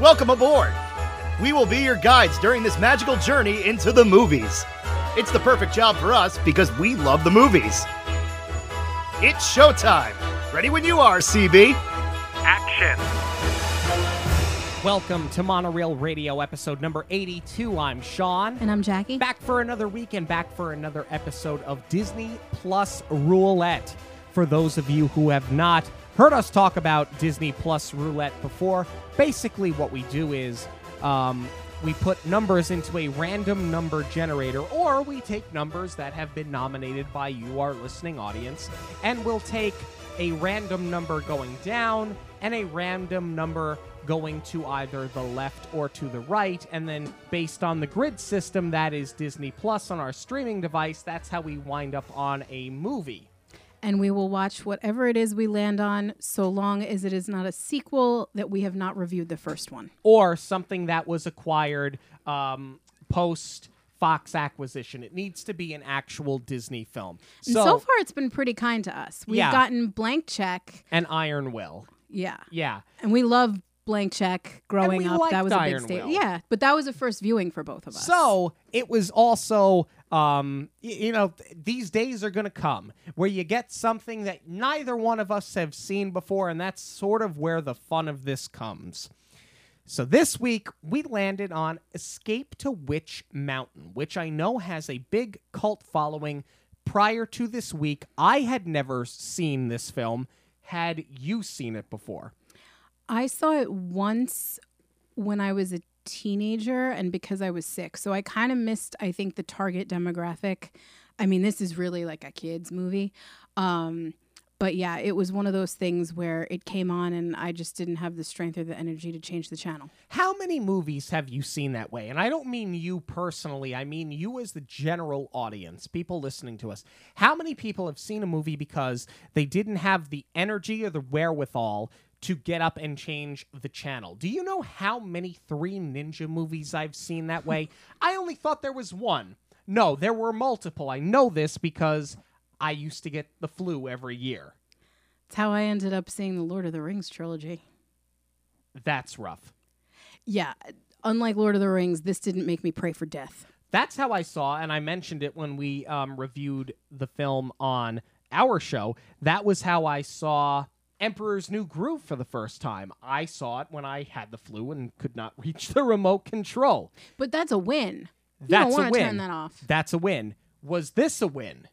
Welcome aboard! We will be your guides during this magical journey into the movies. It's the perfect job for us because we love the movies. It's showtime! Ready when you are, CB! Action! Welcome to Monorail Radio episode number 82. I'm Sean. And I'm Jackie. Back for another week and back for another episode of Disney Plus Roulette. For those of you who have not heard us talk about Disney Plus Roulette before, basically what we do is um, we put numbers into a random number generator, or we take numbers that have been nominated by you, our listening audience, and we'll take a random number going down and a random number going to either the left or to the right. And then, based on the grid system that is Disney Plus on our streaming device, that's how we wind up on a movie. And we will watch whatever it is we land on, so long as it is not a sequel that we have not reviewed the first one. Or something that was acquired um, post. Fox acquisition. It needs to be an actual Disney film. And so, far, it's been pretty kind to us. We've Yeah. gotten Blank Check. and Iron Will. Yeah. Yeah. And we love Blank Check growing up. That was a Iron big state. Will. Yeah. But that was a first viewing for both of us. So it was also, um, you know, th- these days are going to come where you get something that neither one of us have seen before, and that's sort of where the fun of this comes. So this week we landed on Escape to Witch Mountain, which I know has a big cult following. Prior to this week, I had never seen this film. Had you seen it before? I saw it once when I was a teenager and because I was sick. So I kind of missed, I think, the target demographic. I mean, this is really like a kids' movie. Um, but yeah, it was one of those things where it came on and I just didn't have the strength or the energy to change the channel. How many movies have you seen that way? And I don't mean you personally, I mean you as the general audience, people listening to us. How many people have seen a movie because they didn't have the energy or the wherewithal to get up and change the channel? Do you know how many Three Ninja movies I've seen that way? I only thought there was one. No, there were multiple. I know this because I used to get the flu every year. It's how I ended up seeing the Lord of the Rings trilogy. That's rough. Yeah, unlike Lord of the Rings, this didn't make me pray for death. that's how I saw, and I mentioned it when we um, reviewed the film on our show. That was how I saw Emperor's New Groove for the first time. I saw it when I had the flu and could not reach the remote control. But that's a win. You That's a win. turn that off. That's a win. Was this a win?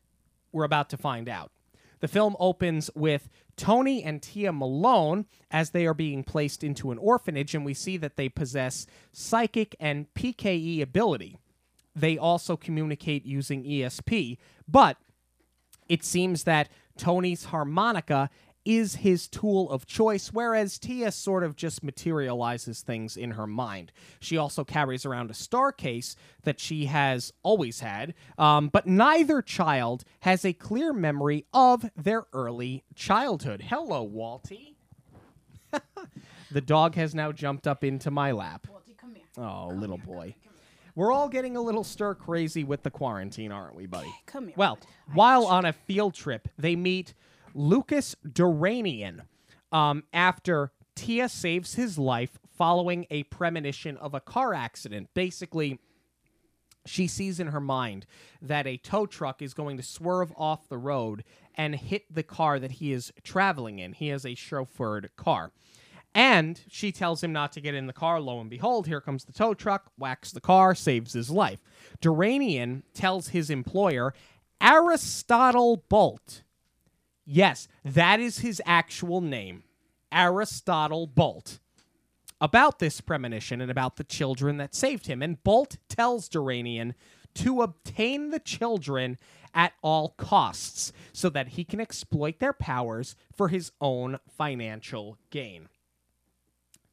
We're about to find out. The film opens with Tony and Tia Malone as they are being placed into an orphanage, and we see that they possess psychic and PKE ability. They also communicate using ESP, but it seems that Tony's harmonica is his tool of choice, whereas Tia sort of just materializes things in her mind. She also carries around a star case that she has always had, um, but neither child has a clear memory of their early childhood. Hello, Walty. the dog has now jumped up into my lap. come here. Oh, little boy. We're all getting a little stir crazy with the quarantine, aren't we, buddy? Come here. Well, while on a field trip, they meet Lucas Deranian um, after Tia saves his life following a premonition of a car accident. Basically, she sees in her mind that a tow truck is going to swerve off the road and hit the car that he is traveling in. He has a chauffeured car. And she tells him not to get in the car. Lo and behold, here comes the tow truck, whacks the car, saves his life. Deranian tells his employer, Aristotle Bolt. Yes, that is his actual name, Aristotle Bolt about this premonition and about the children that saved him. And Bolt tells Deranian to obtain the children at all costs so that he can exploit their powers for his own financial gain.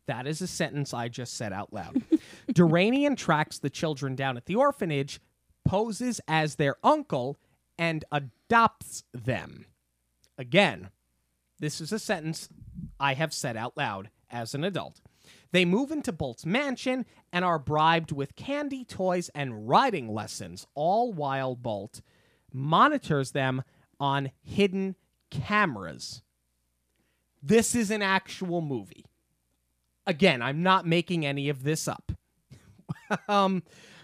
That is a sentence I just said out loud. Deranian tracks the children down at the orphanage, poses as their uncle, and adopts them. Again, this is a sentence I have said out loud as an adult. They move into Bolt's mansion and are bribed with candy, toys, and riding lessons, all while Bolt monitors them on hidden cameras. This is an actual movie. Again, I'm not making any of this up. um,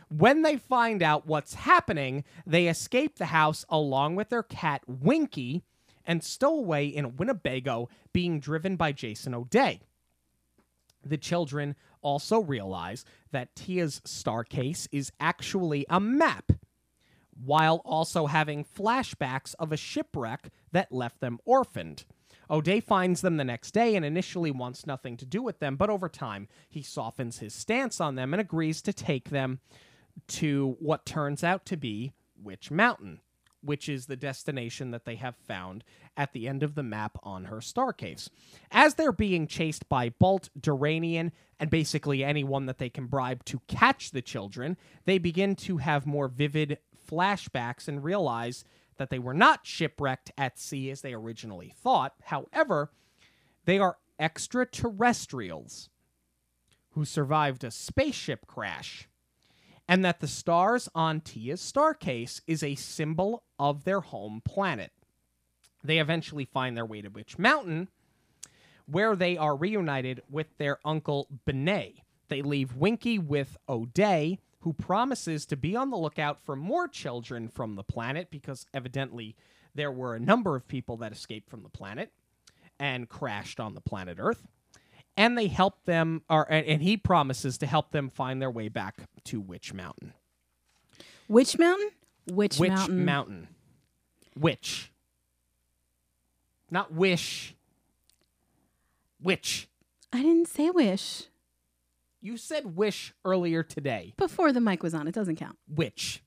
when they find out what's happening, they escape the house along with their cat Winky and Stowaway in Winnebago, being driven by Jason O'Day. The children also realize that Tia's star case is actually a map, while also having flashbacks of a shipwreck that left them orphaned. O'Day finds them the next day and initially wants nothing to do with them, but over time he softens his stance on them and agrees to take them to what turns out to be Witch Mountain, which is the destination that they have found at the end of the map on her star case. As they're being chased by Bolt, Deranian, and basically anyone that they can bribe to catch the children, they begin to have more vivid flashbacks and realize that they were not shipwrecked at sea as they originally thought. However, they are extraterrestrials who survived a spaceship crash and that the stars on Tia's star case is a symbol of their home planet. They eventually find their way to Witch Mountain, where they are reunited with their uncle Benet. They leave Winky with O'Day, who promises to be on the lookout for more children from the planet because evidently there were a number of people that escaped from the planet and crashed on the planet Earth and they help them or and he promises to help them find their way back to Witch Mountain. Witch Mountain? Witch, Witch Mountain. Mountain. Witch. Not wish. Witch. I didn't say wish. You said wish earlier today. Before the mic was on, it doesn't count. Witch.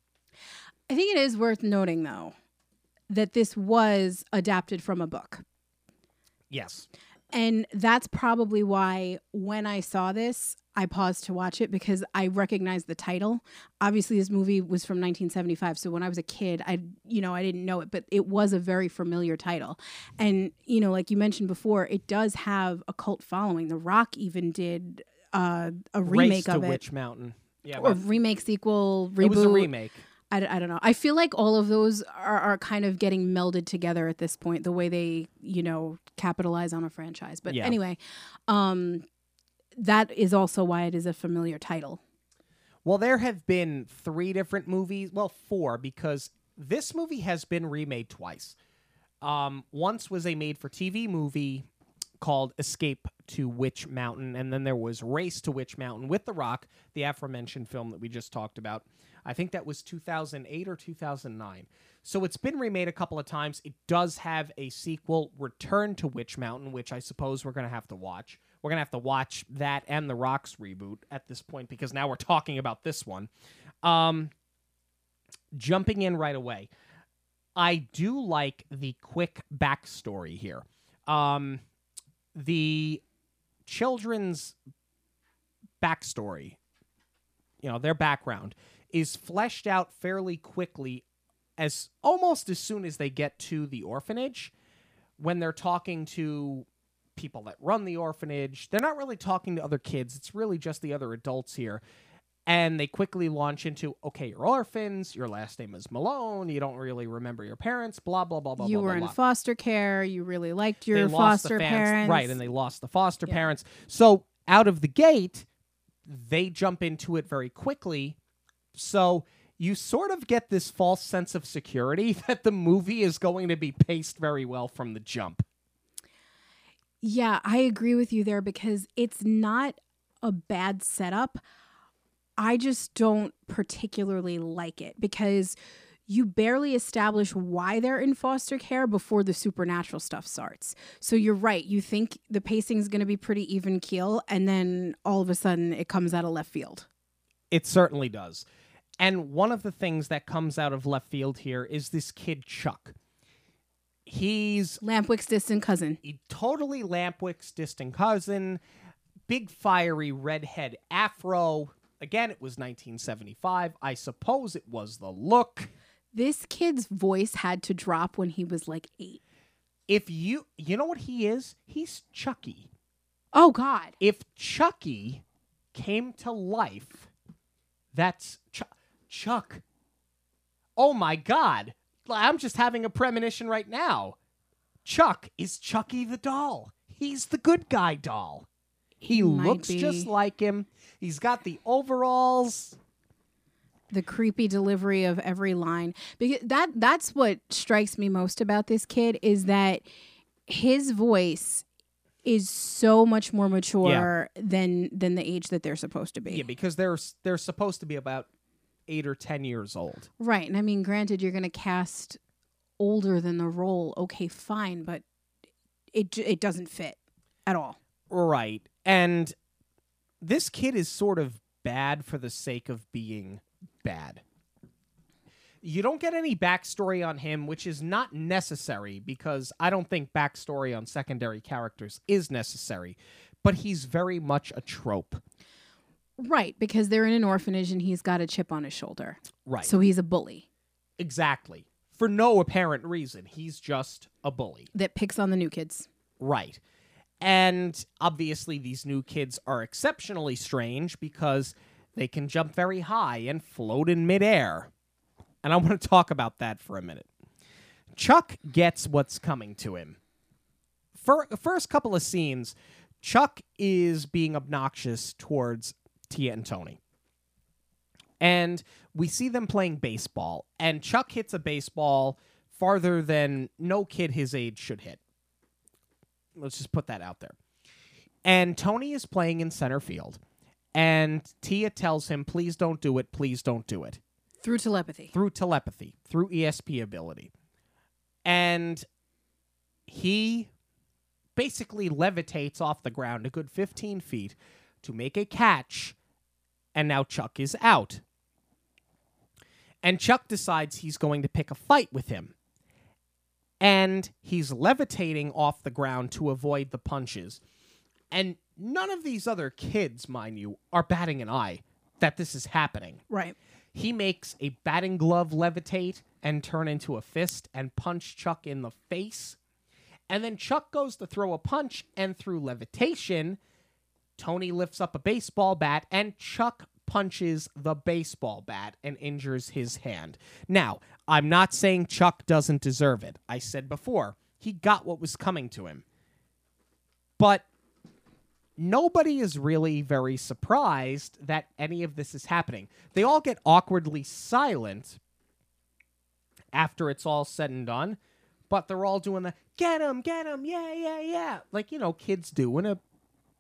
I think it is worth noting, though, that this was adapted from a book. Yes. And that's probably why when I saw this, I paused to watch it because I recognized the title. Obviously, this movie was from 1975, so when I was a kid, I you know I didn't know it, but it was a very familiar title. And you know, like you mentioned before, it does have a cult following. The Rock even did uh, a remake Race of to it, Witch Mountain. Yeah. or remake, sequel, reboot. it was a remake. I, I don't know. I feel like all of those are, are kind of getting melded together at this point, the way they, you know, capitalize on a franchise. But Yeah. anyway, um, that is also why it is a familiar title. Well, there have been three different movies. Well, four because this movie has been remade twice. Um, once was a made-for-TV movie called Escape to Witch Mountain, and then there was Race to Witch Mountain with The Rock, the aforementioned film that we just talked about. I think that was 2008 or 2009. So it's been remade a couple of times. It does have a sequel, Return to Witch Mountain, which I suppose we're going to have to watch. We're going to have to watch that and the Rocks reboot at this point because now we're talking about this one. Um, jumping in right away, I do like the quick backstory here. Um, the children's backstory, you know, their background is fleshed out fairly quickly as almost as soon as they get to the orphanage when they're talking to people that run the orphanage. They're not really talking to other kids, it's really just the other adults here. And they quickly launch into okay, you're orphans, your last name is Malone, you don't really remember your parents, blah, blah, blah, blah, you blah, were blah, in blah foster care. You really liked your they foster parents. right? And they lost the foster Yeah. parents. So out of the gate, they jump into it very quickly. So you sort of get this false sense of security that the movie is going to be paced very well from the jump. Yeah, I agree with you there because it's not a bad setup. I just don't particularly like it because you barely establish why they're in foster care before the supernatural stuff starts. So you're right. You think the pacing is going to be pretty even keel, and then all of a sudden it comes out of left field. It certainly does. And one of the things that comes out of left field here is this kid Chuck. He's Lampwick's distant cousin. he totally Lampwick's distant cousin, big fiery redhead afro. Again, it was 1975. I suppose it was the look. This kid's voice had to drop when he was like eight. If you you know what he is? He's Chucky. Oh, God. If Chucky came to life, that's Ch- Chuck. Oh my god. I'm just having a premonition right now. Chuck is Chucky the doll. He's the good guy doll. He Might looks be. just like him. He's got the overalls. the creepy delivery of every line because that that's what strikes me most about this kid is that his voice is so much more mature than than the age that they're supposed to be. Yeah, because they're they're supposed to be about eight or ten years old. Right. And I mean, granted, you're going to cast older than the role. Okay, fine, but it it doesn't fit at all. Right. And this kid is sort of bad for the sake of being bad. You don't get any backstory on him, which is not necessary because I don't think backstory on secondary characters is necessary. But he's very much a trope. Right, because they're in an orphanage and he's got a chip on his shoulder. Right. So he's a bully exactly. For no apparent reason. He's just a bully. that picks on the new kids. Right. And obviously, these new kids are exceptionally strange because they can jump very high and float in midair. And I want to talk about that for a minute. Chuck gets what's coming to him. For first couple of scenes, Chuck is being obnoxious towards Tia and Tony. And we see them playing baseball, and Chuck hits a baseball farther than no kid his age should hit. Let's just put that out there. And Tony is playing in center field, and Tia tells him, please don't do it, please don't do it Through telepathy. through telepathy, through ESP ability. And he basically levitates off the ground a good 15 feet to make a catch, and now Chuck is out. And Chuck decides he's going to pick a fight with him. And he's levitating off the ground to avoid the punches. And none of these other kids, mind you, are batting an eye that this is happening. Right. He makes a batting glove levitate and turn into a fist and punch Chuck in the face. And then Chuck goes to throw a punch, and through levitation, Tony lifts up a baseball bat and Chuck punches the baseball bat and injures his hand. Now, I'm not saying Chuck doesn't deserve it. I said before, he got what was coming to him. But nobody is really very surprised that any of this is happening. They all get awkwardly silent after it's all said and done, but they're all doing the get him, get him, yeah, yeah, yeah, like you know kids do in a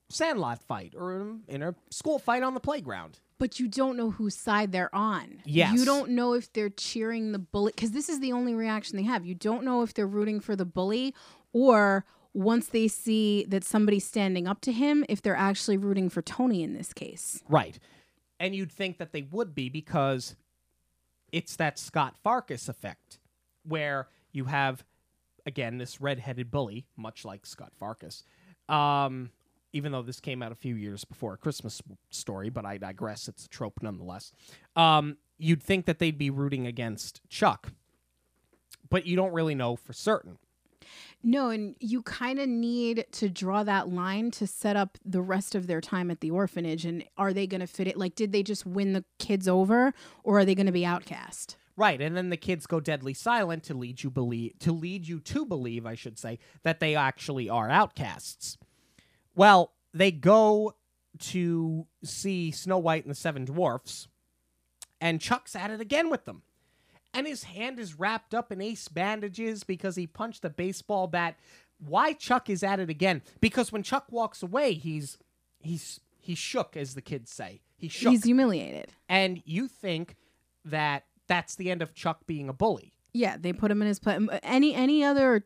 sandlot fight or in a school fight on the playground. But you don't know whose side they're on. Yes. You don't know if they're cheering the bully because this is the only reaction they have. You don't know if they're rooting for the bully or once they see that somebody's standing up to him, if they're actually rooting for Tony in this case. Right. And you'd think that they would be because it's that Scott Farkus effect where you have, again, this redheaded bully, much like Scott Farkus. Um, even though this came out a few years before a Christmas story, but I digress. It's a trope nonetheless. Um, you'd think that they'd be rooting against Chuck, but you don't really know for certain. No, and you kind of need to draw that line to set up the rest of their time at the orphanage. And are they going to fit it? Like, did they just win the kids over, or are they going to be outcast? Right, and then the kids go deadly silent to lead you believe to lead you to believe, I should say, that they actually are outcasts. Well, they go to see Snow White and the Seven Dwarfs, and Chuck's at it again with them. And his hand is wrapped up in ace bandages because he punched a baseball bat. Why Chuck is at it again? Because when Chuck walks away, he's he's he shook, as the kids say. He shook. He's humiliated. and you think that that's the end of Chuck being a bully. Yeah, they put him in his place. Any any other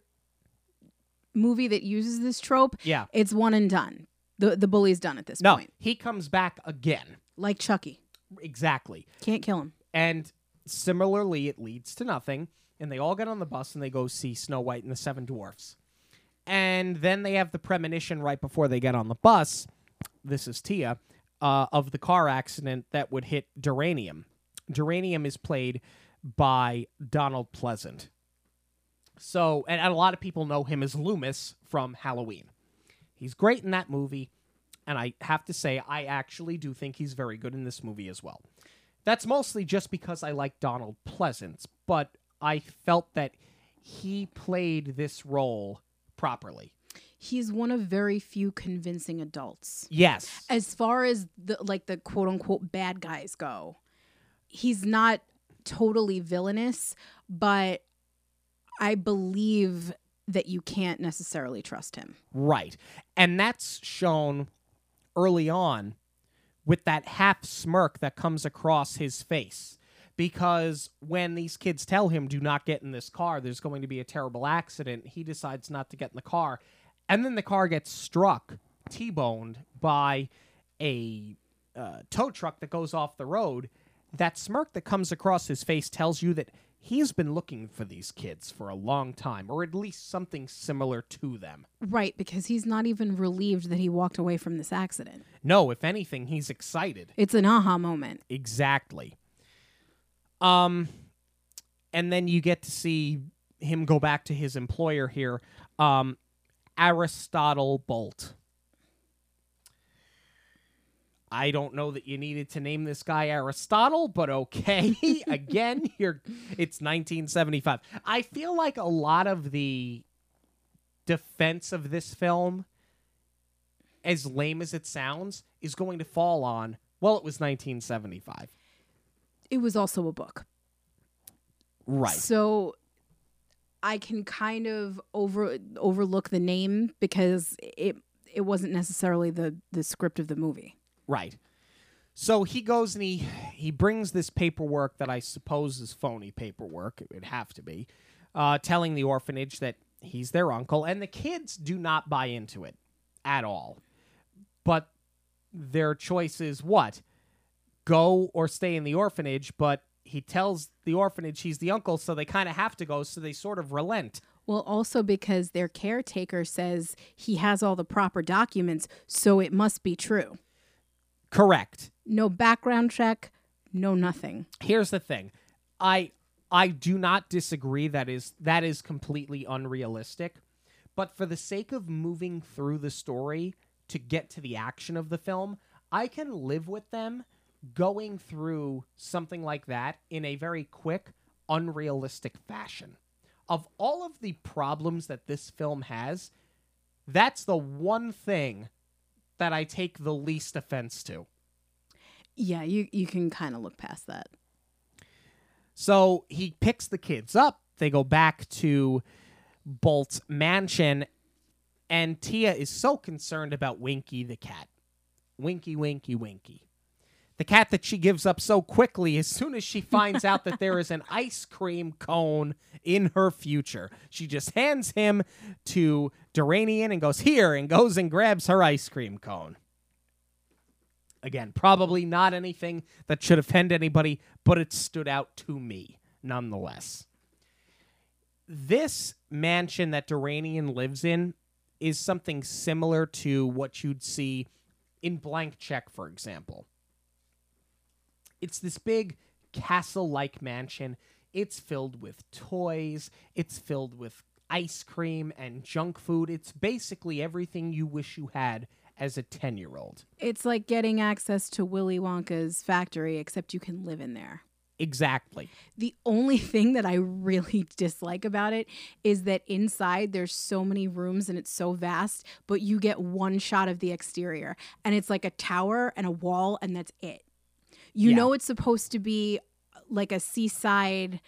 movie that uses this trope, Yeah. it's one and done. The the bully's done at this No, point. he comes back again. Like Chucky, Exactly. can't kill him. And similarly, it leads to nothing. And they all get on the bus and they go see Snow White and the Seven Dwarfs. And then they have the premonition right before they get on the bus. This is Tia uh, of the car accident that would hit Deranian. Deranian is played by Donald Pleasance. So, and, and a lot of people know him as Loomis from Halloween. He's great in that movie, and I have to say, I actually do think he's very good in this movie as well. That's mostly just because I like Donald Pleasance, but I felt that he played this role properly. He's one of very few convincing adults. Yes. As far as the like the quote unquote bad guys go, he's not totally villainous, but I believe that you can't necessarily trust him. Right. And that's shown early on with that half smirk that comes across his face. Because when these kids tell him, do not get in this car, there's going to be a terrible accident, he decides not to get in the car. And then the car gets struck, T boned, by a uh, tow truck that goes off the road. That smirk that comes across his face tells you that he's been looking for these kids for a long time, or at least something similar to them. Right, because he's not even relieved that he walked away from this accident. No, if anything, he's excited. It's an aha moment. Exactly. Um, and then you get to see him go back to his employer here, um, Aristotle Bolt. I don't know that you needed to name this guy Aristotle, but okay. Again, you're it's 1975. I feel like a lot of the defense of this film, as lame as it sounds, is going to fall on well, it was 1975. It was also a book. Right. So I can kind of over overlook the name because it it wasn't necessarily the the script of the movie. Right. So he goes and he he brings this paperwork that I suppose is phony paperwork. It would have to be, uh, telling the orphanage that he's their uncle, and the kids do not buy into it at all. But their choice is what? Go or stay in the orphanage. But he tells the orphanage he's the uncle, so they kind of have to go. So they sort of relent. Well, also because their caretaker says he has all the proper documents, so it must be true. Correct. No background check, no nothing. here's the thing i i do not disagree that is that is completely unrealistic but for the sake of moving through the story to get to the action of the film i can live with them going through something like that in a very quick unrealistic fashion of all of the problems that this film has that's the one thing that i take the least offense to Yeah, you you can kind of look past that. So he picks the kids up. They go back to Bolt's mansion, and Tia is so concerned about Winky the cat. Winky, Winky, Winky. The cat that she gives up so quickly as soon as she finds out that there is an ice cream cone in her future. She just hands him to Deranian and goes, Here, and goes and grabs her ice cream cone. Again, probably not anything that should offend anybody, but it stood out to me nonetheless. This mansion that Deranian lives in is something similar to what you'd see in Blank Check, for example. It's this big castle like mansion. It's filled with toys, it's filled with ice cream and junk food. It's basically everything you wish you had as a 10 year old. It's like getting access to Willy Wonka's factory, except you can live in there. Exactly. The only thing that I really dislike about it is that inside there's so many rooms and it's so vast, but you get one shot of the exterior and it's like a tower and a wall and that's it. You Yeah. know it's supposed to be like a seaside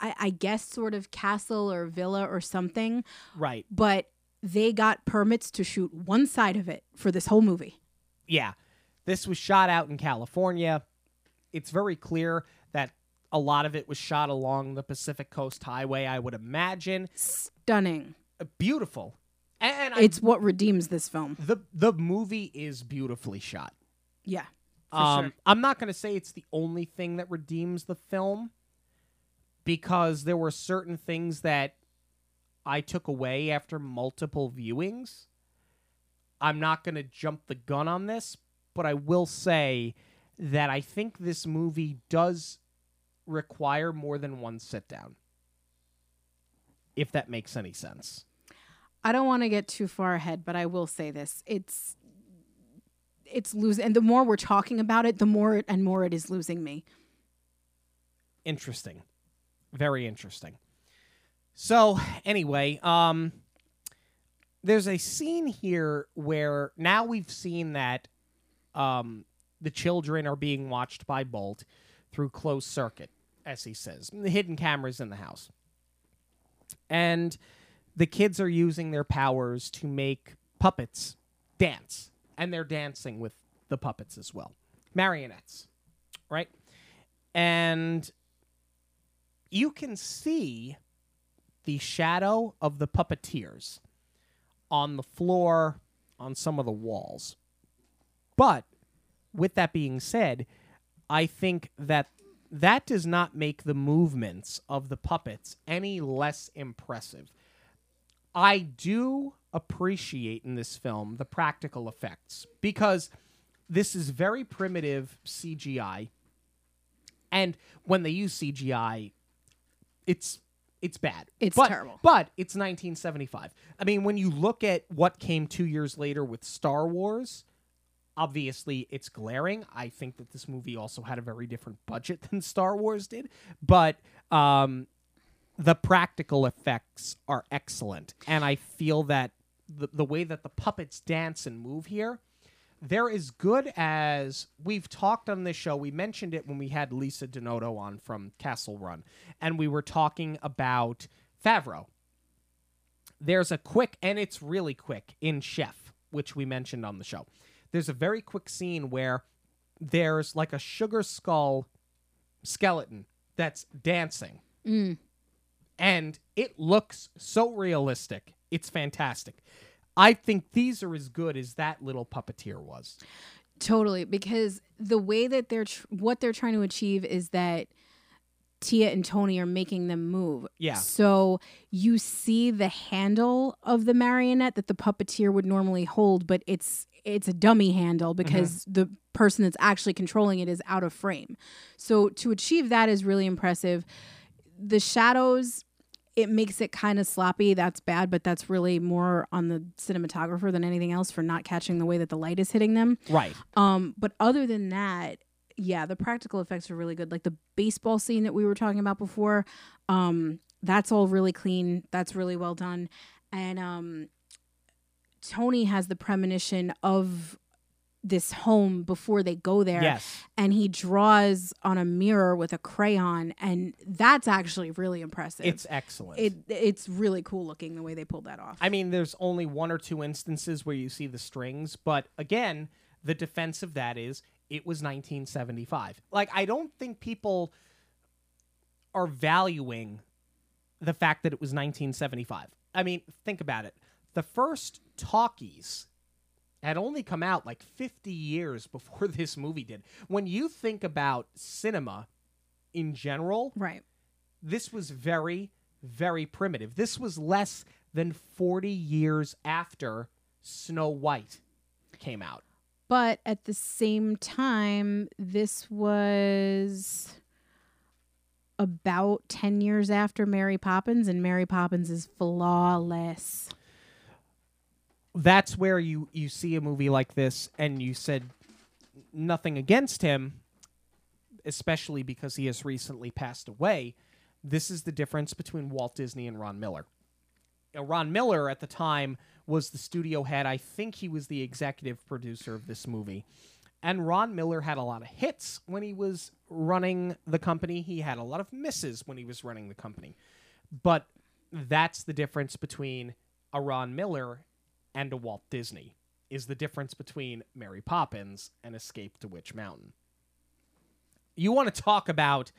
I, I guess sort of castle or villa or something, Right. but they got permits to shoot one side of it for this whole movie. Yeah. This was shot out in California. It's very clear that a lot of it was shot along the Pacific Coast Highway, I would imagine. Stunning. Uh, Beautiful. And I, It's what redeems this film. the the movie is beautifully shot. Yeah. Um, sure. I'm not going to say it's the only thing that redeems the film because there were certain things that I took away after multiple viewings. I'm not going to jump the gun on this, but I will say that I think this movie does require more than one sit down. If that makes any sense. I don't want to get too far ahead, but I will say this. It's it's losing and the more we're talking about it, the more it, and more it is losing me. interesting very interesting so anyway um there's a scene here where now we've seen that um, the children are being watched by Bolt through closed circuit, as he says, the hidden cameras in the house, and the kids are using their powers to make puppets dance, and they're dancing with the puppets as well, marionettes, right? And you can see the shadow of the puppeteers on the floor, on some of the walls. But with that being said, I think that that does not make the movements of the puppets any less impressive. I do appreciate in this film the practical effects because this is very primitive CGI. And when they use CGI, it's it's bad. It's But- terrible. But it's 1975. I mean, when you look at what came 2 years later with Star Wars, obviously it's glaring. I think that this movie also had a very different budget than Star Wars did, but um the practical effects are excellent and I feel that the, the way that the puppets dance and move here they're as good as we've talked on this show. We mentioned it when we had Lisa Donato on from Castle Run, and we were talking about Favreau. There's a quick, and it's really quick in Chef, which we mentioned on the show. There's a very quick scene where there's like a sugar skull skeleton that's dancing, Mm. and it looks so realistic. It's fantastic. I think these are as good as that little puppeteer was. Totally, because the way that they're tr- what they're trying to achieve is that Tia and Tony are making them move. Yeah. So you see the handle of the marionette that the puppeteer would normally hold, but it's it's a dummy handle mm-hmm. because the person that's actually controlling it is out of frame. So to achieve that is really impressive. The shadows it makes it kind of sloppy. That's bad, but that's really more on the cinematographer than anything else for not catching the way that the light is hitting them. Right. Um, but other than that, yeah, the practical effects are really good. Like the baseball scene that we were talking about before, um, that's all really clean. That's really well done. And um, Tony has the premonition of this home before they go there Yes. and he draws on a mirror with a crayon and that's actually really impressive It's excellent. it it's really cool looking the way they pulled that off I mean, there's only one or two instances where you see the strings, but again, the defense of that is it was 1975. Like, I don't think people are valuing the fact that it was 1975. I mean, think about it. The first talkies had only come out like 50 years before this movie did. When you think about cinema in general, right this was very, very primitive. This was less than 40 years after Snow White came out. But at the same time, this was about 10 years after Mary Poppins, and Mary Poppins is flawless. That's where you, you see a movie like this and you said nothing against him, especially because he has recently passed away. This is the difference between Walt Disney and Ron Miller. Now, Ron Miller at the time was the studio head. I think he was the executive producer of this movie. And Ron Miller had a lot of hits when he was running the company. He had a lot of misses when he was running the company. But that's the difference between a Ron Miller and a Walt Disney is the difference between Mary Poppins and Escape to Witch Mountain. You want to talk about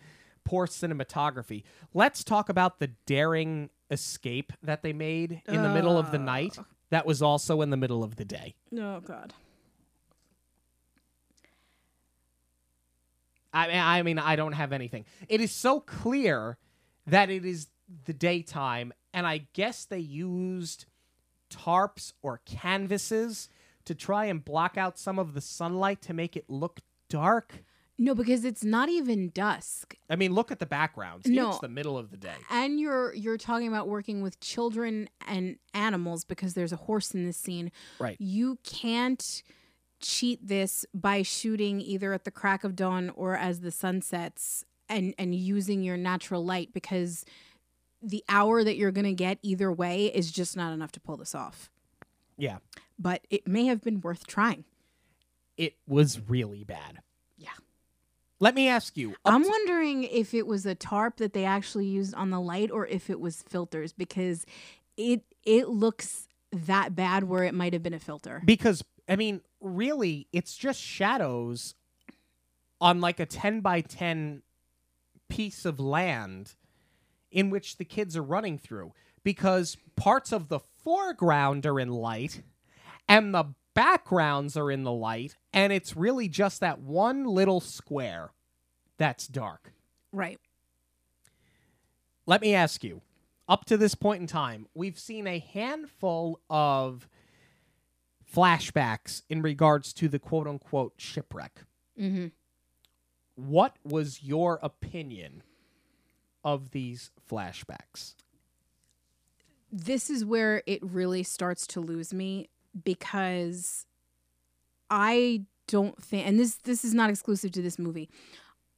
poor cinematography. Let's talk about the daring escape that they made in the middle of the night. That was also in the middle of the day. Oh, God. I I mean, I don't have anything. It is so clear that it is the daytime, and I guess they used tarps or canvases to try and block out some of the sunlight to make it look dark. No, because it's not even dusk. I mean, look at the background. See, No. It's the middle of the day. And you're you're talking about working with children and animals because there's a horse in this scene. Right. You can't cheat this by shooting either at the crack of dawn or as the sun sets and and using your natural light because the hour that you're going to get either way is just not enough to pull this off. Yeah. but it may have been worth trying. It was really bad. Yeah. Let me ask you. I'm to- wondering if it was a tarp that they actually used on the light or if it was filters because it it looks that bad where it might have been a filter. because I mean, really, it's just shadows on like a 10 by 10 piece of land in which the kids are running through because parts of the foreground are in light and the backgrounds are in the light and it's really just that one little square that's dark. Right. Let me ask you, up to this point in time, we've seen a handful of flashbacks in regards to the quote unquote shipwreck. Mm-hmm. What was your opinion of these flashbacks? This is where it really starts to lose me because I don't think and this this is not exclusive to this movie.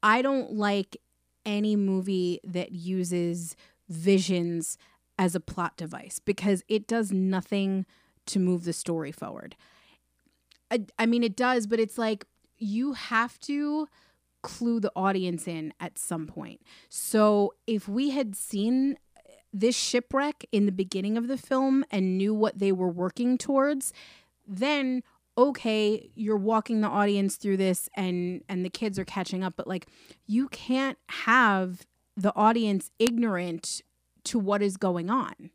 I don't like any movie that uses visions as a plot device because it does nothing to move the story forward. I, I mean, it does, but it's like you have to clue the audience in at some point. So if we had seen this shipwreck in the beginning of the film and knew what they were working towards, then okay, you're walking the audience through this and and the kids are catching up, but like you can't have the audience ignorant to what is going on.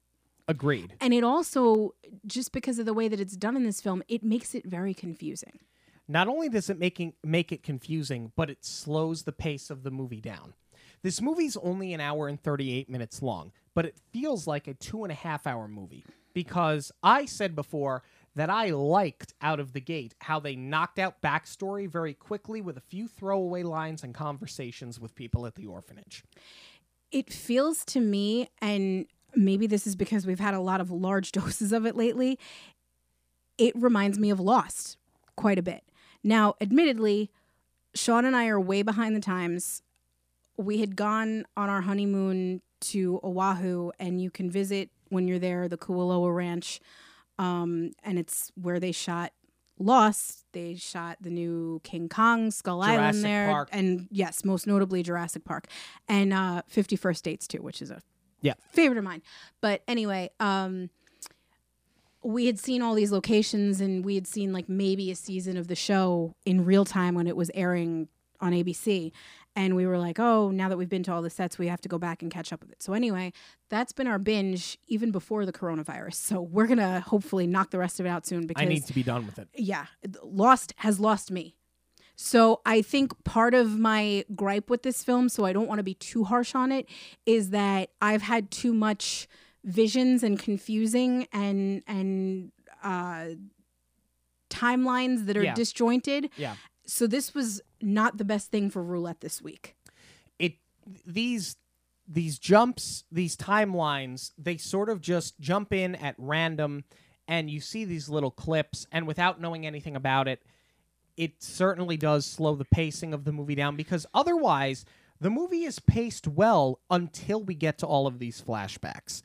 Agreed. And it also just because of the way that it's done in this film, it makes it very confusing. Not only does it making make it confusing, but it slows the pace of the movie down. This movie's only an hour and 38 minutes long, but it feels like a two and a half hour movie because I said before that I liked out of the gate how they knocked out backstory very quickly with a few throwaway lines and conversations with people at the orphanage. It feels to me, and maybe this is because we've had a lot of large doses of it lately, it reminds me of Lost quite a bit. Now, admittedly, Sean and I are way behind the times. We had gone on our honeymoon to Oahu, and you can visit when you're there the Kualoa Ranch, um, and it's where they shot Lost. They shot the new King Kong, Skull Jurassic Island there, Park. and yes, most notably Jurassic Park, and uh, Fifty First Dates too, which is a Yeah. favorite of mine. But anyway, um, we had seen all these locations and we had seen like maybe a season of the show in real time when it was airing on ABC. And we were like, oh, now that we've been to all the sets, we have to go back and catch up with it. So, anyway, that's been our binge even before the coronavirus. So, we're going to hopefully knock the rest of it out soon because I need to be done with it. yeah, Lost has lost me. So I think part of my gripe with this film, so I don't want to be too harsh on it, is that I've had too much visions and confusing and and uh, timelines that are Yeah. disjointed. Yeah. So this was not the best thing for roulette this week. it these these jumps these timelines they sort of just jump in at random and you see these little clips and without knowing anything about it it certainly does slow the pacing of the movie down because otherwise the movie is paced well until we get to all of these flashbacks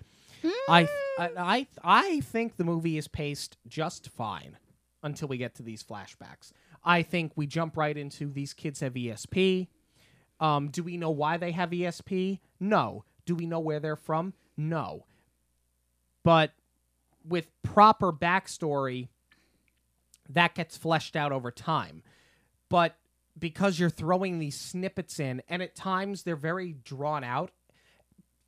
I, I i i think the movie is paced just fine until we get to these flashbacks i think we jump right into these kids have esp um, do we know why they have ESP? No. Do we know where they're from? No. But with proper backstory, that gets fleshed out over time. But because you're throwing these snippets in, and at times they're very drawn out,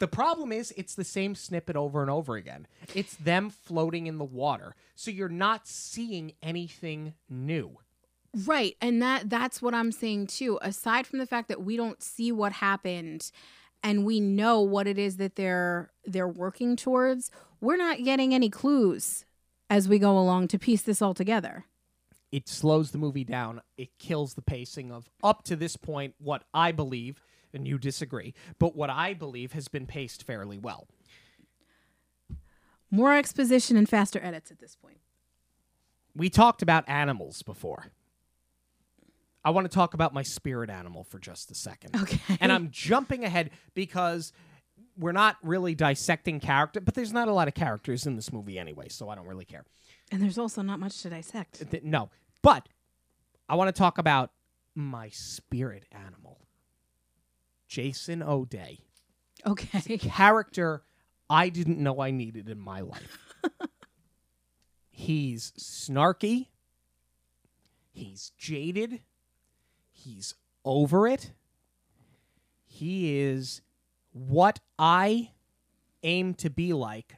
the problem is it's the same snippet over and over again. It's them floating in the water. So you're not seeing anything new. Right, and that that's what I'm saying too. Aside from the fact that we don't see what happened and we know what it is that they're they're working towards, we're not getting any clues as we go along to piece this all together. it slows the movie down. It kills the pacing of up to this point what I believe, and you disagree, but what I believe has been paced fairly well. More exposition and faster edits at this point. We talked about animals before. I want to talk about my spirit animal for just a second. Okay. And I'm jumping ahead because we're not really dissecting character, but there's not a lot of characters in this movie anyway, so I don't really care. And there's also not much to dissect. No, but I want to talk about my spirit animal, Jason O'Day, Okay. character I didn't know I needed in my life. he's snarky. He's jaded. He's over it. He is what I aim to be like.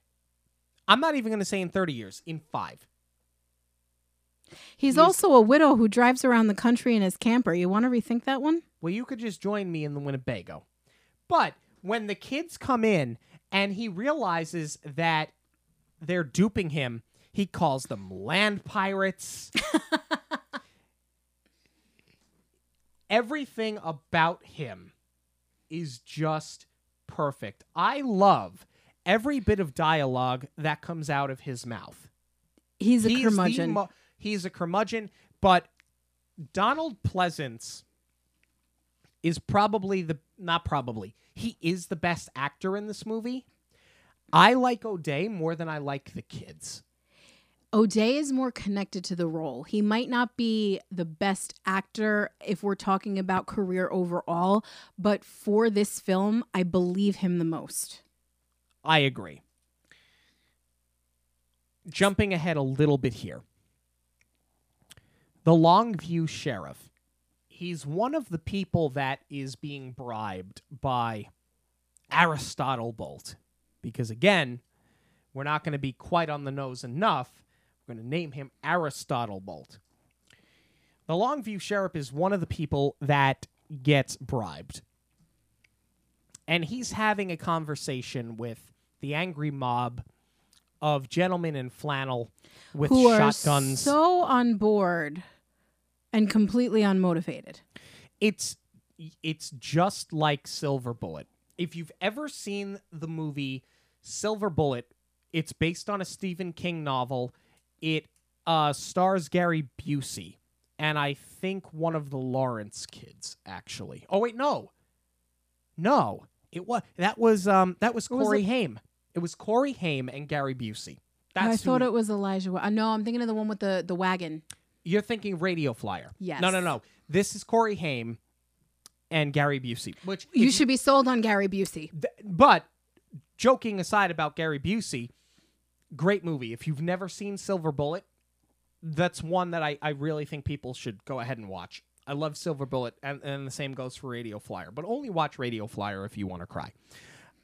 I'm not even going to say in 30 years, in five. He's He's- also a widow who drives around the country in his camper. You want to rethink that one? Well, you could just join me in the Winnebago. But when the kids come in and he realizes that they're duping him, he calls them land pirates. Everything about him is just perfect. I love every bit of dialogue that comes out of his mouth. He's a He's the curmudgeon. mo- he's a curmudgeon, but Donald Pleasance is probably the not probably. He is the best actor in this movie. I like O'Day more than I like the kids. O'Day is more connected to the role. He might not be the best actor if we're talking about career overall, but for this film, I believe him the most. I agree. Jumping ahead a little bit here. The Longview sheriff. He's one of the people that is being bribed by Aristotle Bolt. Because again, we're not going to be quite on the nose enough. We're going to name him Aristotle Bolt. The Longview sheriff is one of the people that gets bribed. And he's having a conversation with the angry mob of gentlemen in flannel with who are shotguns. so on board and completely unmotivated. it's it's just like Silver Bullet. If you've ever seen the movie Silver Bullet, it's based on a Stephen King novel. It uh, stars Gary Busey and I think one of the Lawrence kids actually. Oh wait, no. No. It was that was um that was Or was Corey it- Haim. It was Corey Haim and Gary Busey. That's I thought it was Elijah. Uh, no, I'm thinking of the one with the the wagon. You're thinking Radio Flyer. Yes. No, no, no. This is Corey Haim and Gary Busey. Which You should be sold on Gary Busey. Th- but joking aside about Gary Busey, great movie. If you've never seen Silver Bullet, that's one that I, I really think people should go ahead and watch. I love Silver Bullet, and, and the same goes for Radio Flyer, but only watch Radio Flyer if you want to cry.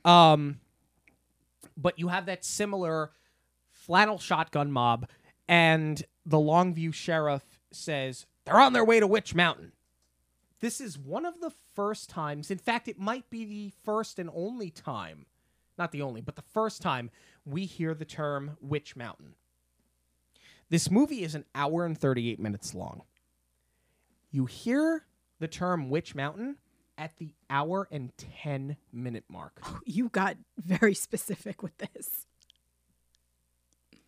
Um, but you have that similar flannel shotgun mob, and the Longview sheriff says they're on their way to Witch Mountain. This is one of the first times, in fact, it might be the first and only time, not the only, but the first time we hear the term Witch Mountain. This movie is an hour and 38 minutes long. You hear the term Witch Mountain at the hour and 10 minute mark. You got very specific with this.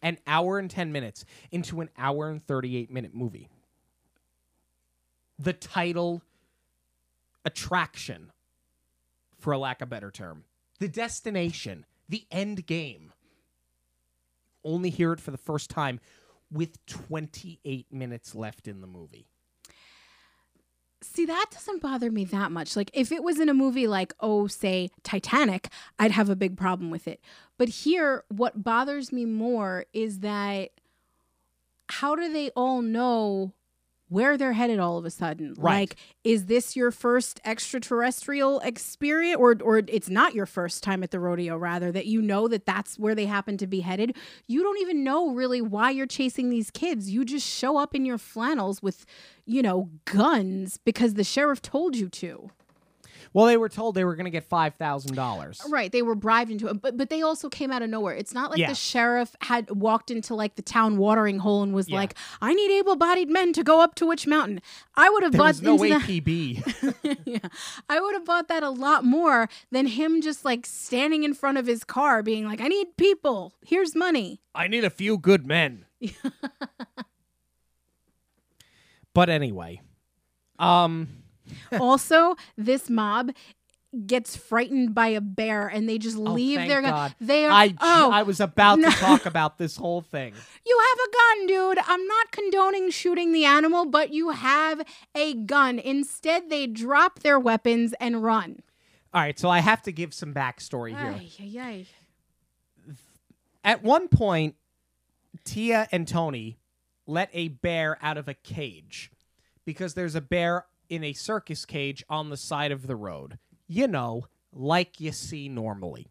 An hour and 10 minutes into an hour and 38 minute movie. The title attraction, for a lack of better term, the destination, the end game. Only hear it for the first time with 28 minutes left in the movie. See, that doesn't bother me that much. Like, if it was in a movie like, oh, say, Titanic, I'd have a big problem with it. But here, what bothers me more is that how do they all know where they're headed all of a sudden? Right. Like, is this your first extraterrestrial experience, or or it's not your first time at the rodeo? Rather, that you know that that's where they happen to be headed. You don't even know really why you're chasing these kids. You just show up in your flannels with, you know, guns because the sheriff told you to. Well, they were told they were going to get $5,000. Right, they were bribed into it, but but they also came out of nowhere. It's not like Yeah. the sheriff had walked into like the town watering hole and was Yeah. like, "I need able-bodied men to go up to Witch Mountain." I would have bought no into that. APB. yeah, I would have bought that a lot more than him just like standing in front of his car, being like, "I need people. Here's money." I need a few good men. but anyway, um, also, this mob, gets frightened by a bear and they just oh, leave Oh, thank their gun. God. They are I, oh, I was about no. to talk about this whole thing. you have a gun, dude. I'm not condoning shooting the animal, but you have a gun. Instead, they drop their weapons and run. All right, so I have to give some backstory here. Ay, ay, ay. At one point, Tia and Tony let a bear out of a cage because there's a bear in a circus cage on the side of the road. You know, like you see normally.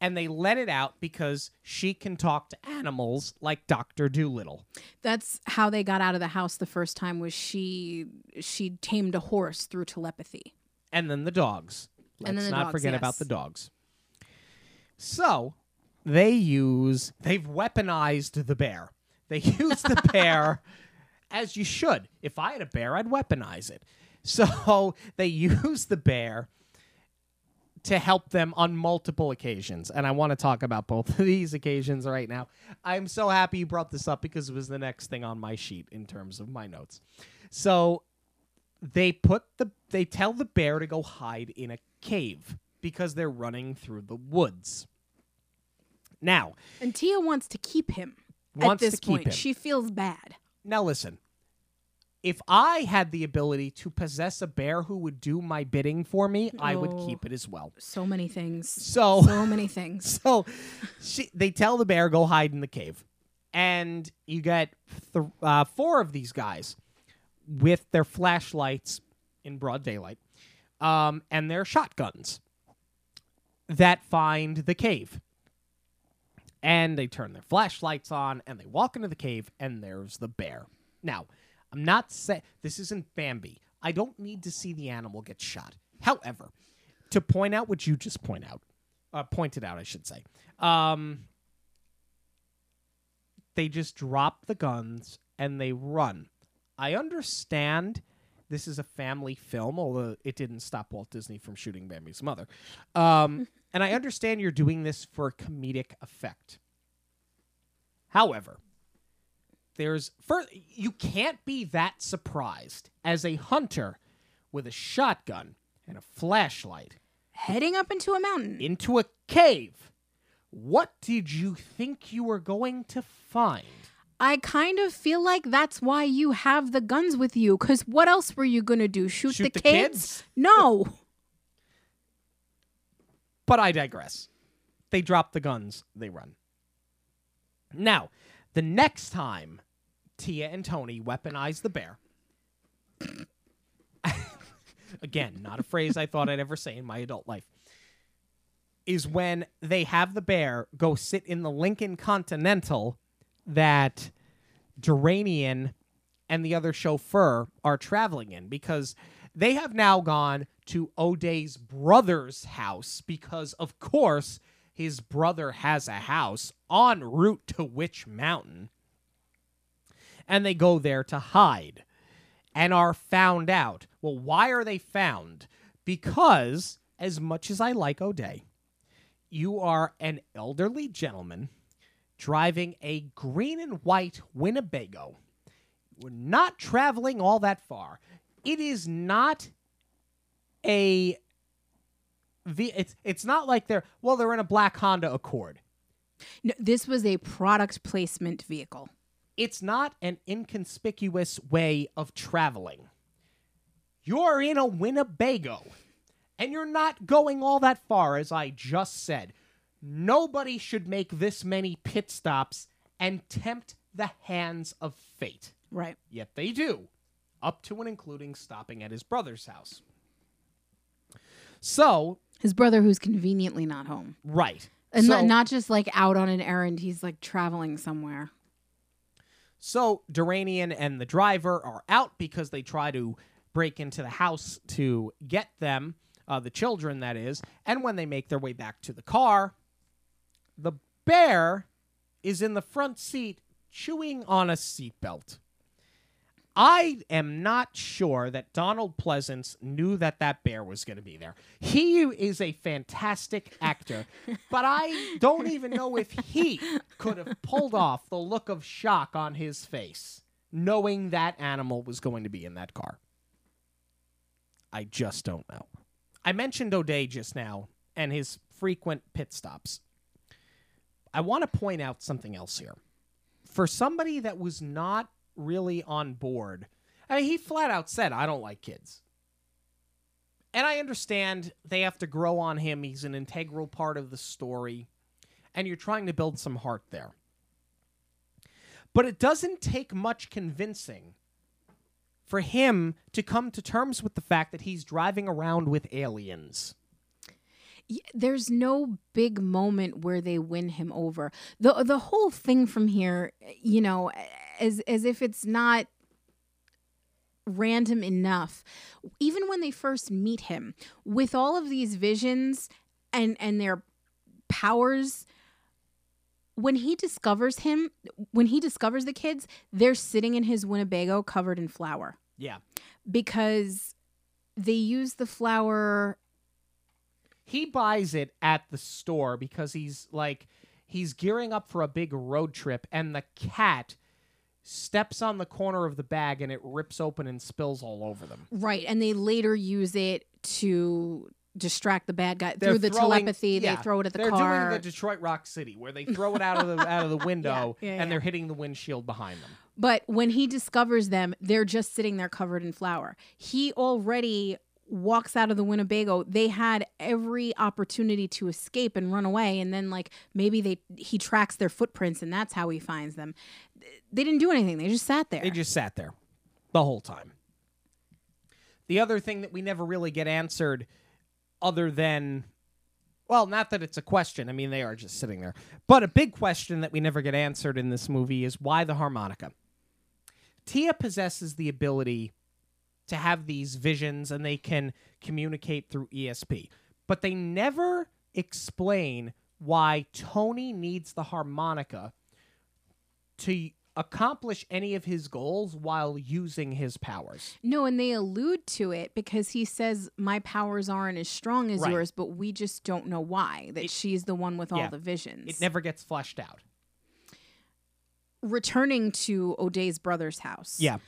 And they let it out because she can talk to animals like Dr. Dolittle. That's how they got out of the house the first time was she she tamed a horse through telepathy. and then the dogs. Let's And then the not dogs, forget about the dogs. So they use they've weaponized the bear. They use the bear as you should. If I had a bear, I'd weaponize it. So they use the bear to help them on multiple occasions. And I want to talk about both of these occasions right now. I'm so happy you brought this up because it was the next thing on my sheet in terms of my notes. So they put the they tell the bear to go hide in a cave because they're running through the woods. Now, And Tia wants to keep him. Wants at this point, him. she feels bad. Now listen. If I had the ability to possess a bear who would do my bidding for me, I would Oh. keep it as well. So many things. So So many things. So she, they tell the bear go hide in the cave, and you get th- uh, four of these guys with their flashlights in broad daylight, um, and their shotguns that find the cave. And they turn their flashlights on, and they walk into the cave, and there's the bear. Now, I'm not saying this isn't Bambi. I don't need to see the animal get shot. However, to point out what you just point out, uh, pointed out, I should say. Um, they just drop the guns and they run. I understand this is a family film, although it didn't stop Walt Disney from shooting Bambi's mother. Um, and I understand you're doing this for comedic effect. However, there's you can't be that surprised as a hunter with a shotgun and a flashlight Heading up into a mountain. into a cave. What did you think you were going to find? I kind of feel like that's why you have the guns with you. Because what else were you going to do? Shoot, Shoot the, the kids? kids? No. But I digress. They drop the guns, they run. Now, the next time Tia and Tony weaponize the bear, again, not a phrase I thought I'd ever say in my adult life, is when they have the bear go sit in the Lincoln Continental that Deranian and the other chauffeur are traveling in because they have now gone to O'Day's brother's house because, of course, his brother has a house en route to Witch Mountain. And they go there to hide and are found out. Well, why are they found? Because, as much as I like O'Day, you are an elderly gentleman driving a green and white Winnebago. We're not traveling all that far. It is not a ve- it's it's not like they're well they're in a black Honda Accord. no. This was a product placement vehicle. It's not an inconspicuous way of traveling. You're in a Winnebago and you're not going all that far as I just said. Nobody should make this many pit stops and tempt the hands of fate. Right. Yet they do, up to and including stopping at his brother's house. So, His brother, who's conveniently not home. right. And so, not, not just like out on an errand, he's like traveling somewhere. so Deranian and the driver are out because they try to break into the house to get them, uh, the children, that is. And when they make their way back to the car, the bear is in the front seat chewing on a seatbelt. I am not sure that Donald Pleasance knew that that bear was going to be there. He is a fantastic actor, but I don't even know if he could have pulled off the look of shock on his face, knowing that animal was going to be in that car. I just don't know. I mentioned O'Day just now and his frequent pit stops. I want to point out something else here. For somebody that was not really on board, I mean, he flat out said, I don't like kids. And I understand they have to grow on him. He's an integral part of the story. And you're trying to build some heart there. But it doesn't take much convincing for him to come to terms with the fact that he's driving around with aliens. There's no big moment where they win him over. the The whole thing from here, you know, as as if it's not random enough. Even when they first meet him, with all of these visions and and their powers, when he discovers him, when he discovers the kids, they're sitting in his Winnebago covered in flour Yeah. because they use the flour He buys it at the store because he's like he's gearing up for a big road trip and the cat steps on the corner of the bag and it rips open and spills all over them. Right, and they later use it to distract the bad guy They're through the throwing- telepathy. yeah, they throw it at the They're car. doing the Detroit Rock City where they throw it out of the out of the window yeah, and yeah. they're hitting the windshield behind them. but when he discovers them, they're just sitting there covered in flour. He already walks out of the Winnebago. They had every opportunity to escape and run away, and then like maybe they he tracks their footprints, and that's how he finds them. They didn't do anything. They just sat there. They just sat there the whole time. The other thing that we never really get answered, other than, well, not that it's a question. I mean, they are just sitting there. But a big question that we never get answered in this movie is why the harmonica? Tia possesses the ability to have these visions and they can communicate through ESP, but they never explain why Tony needs the harmonica to accomplish any of his goals while using his powers. No, and they allude to it because he says my powers aren't as strong as Right. yours, but we just don't know why. That It- she's the one with yeah. all the visions. It never gets fleshed out. Returning to O'Day's brother's house. Yeah.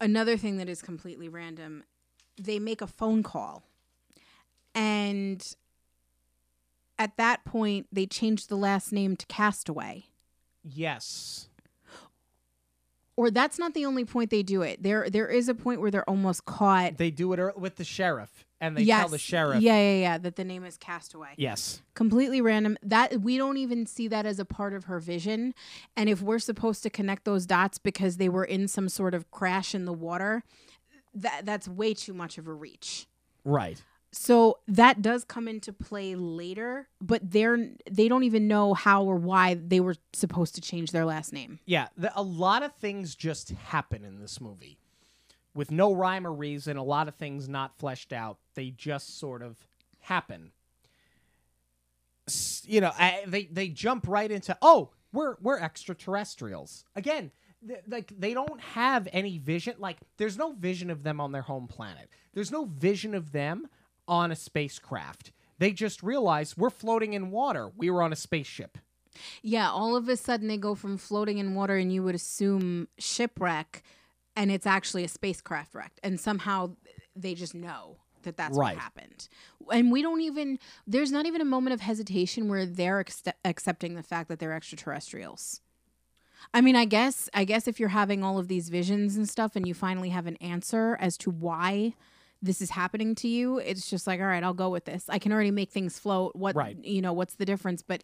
Another thing that is completely random, they make a phone call. And at that point, they change the last name to Castaway. Yes. Or that's not the only point they do it. There there is a point where they're almost caught. They do it with the sheriff and they yes. tell the sheriff. Yeah, yeah, yeah, that the name is Castaway. Yes. completely random that we don't even see that as a part of her vision and if we're supposed to connect those dots because they were in some sort of crash in the water that that's way too much of a reach Right. So that does come into play later but they're they don't even know how or why they were supposed to change their last name Yeah, the, a lot of things just happen in this movie with no rhyme or reason, a lot of things not fleshed out. They just sort of happen. You know, I, they they jump right into, "Oh, we're we're extraterrestrials." Again, like they don't have any vision like there's no vision of them on their home planet. There's no vision of them on a spacecraft. They just realize we're floating in water. We were on a spaceship. yeah all of a sudden they go from floating in water and you would assume shipwreck and it's actually a spacecraft wreck and somehow they just know that that's Right. what happened and we don't even there's not even a moment of hesitation where they're ex- accepting the fact that they're extraterrestrials i mean i guess i guess if you're having all of these visions and stuff and you finally have an answer as to why this is happening to you it's just like all right i'll go with this i can already make things float what Right. you know what's the difference but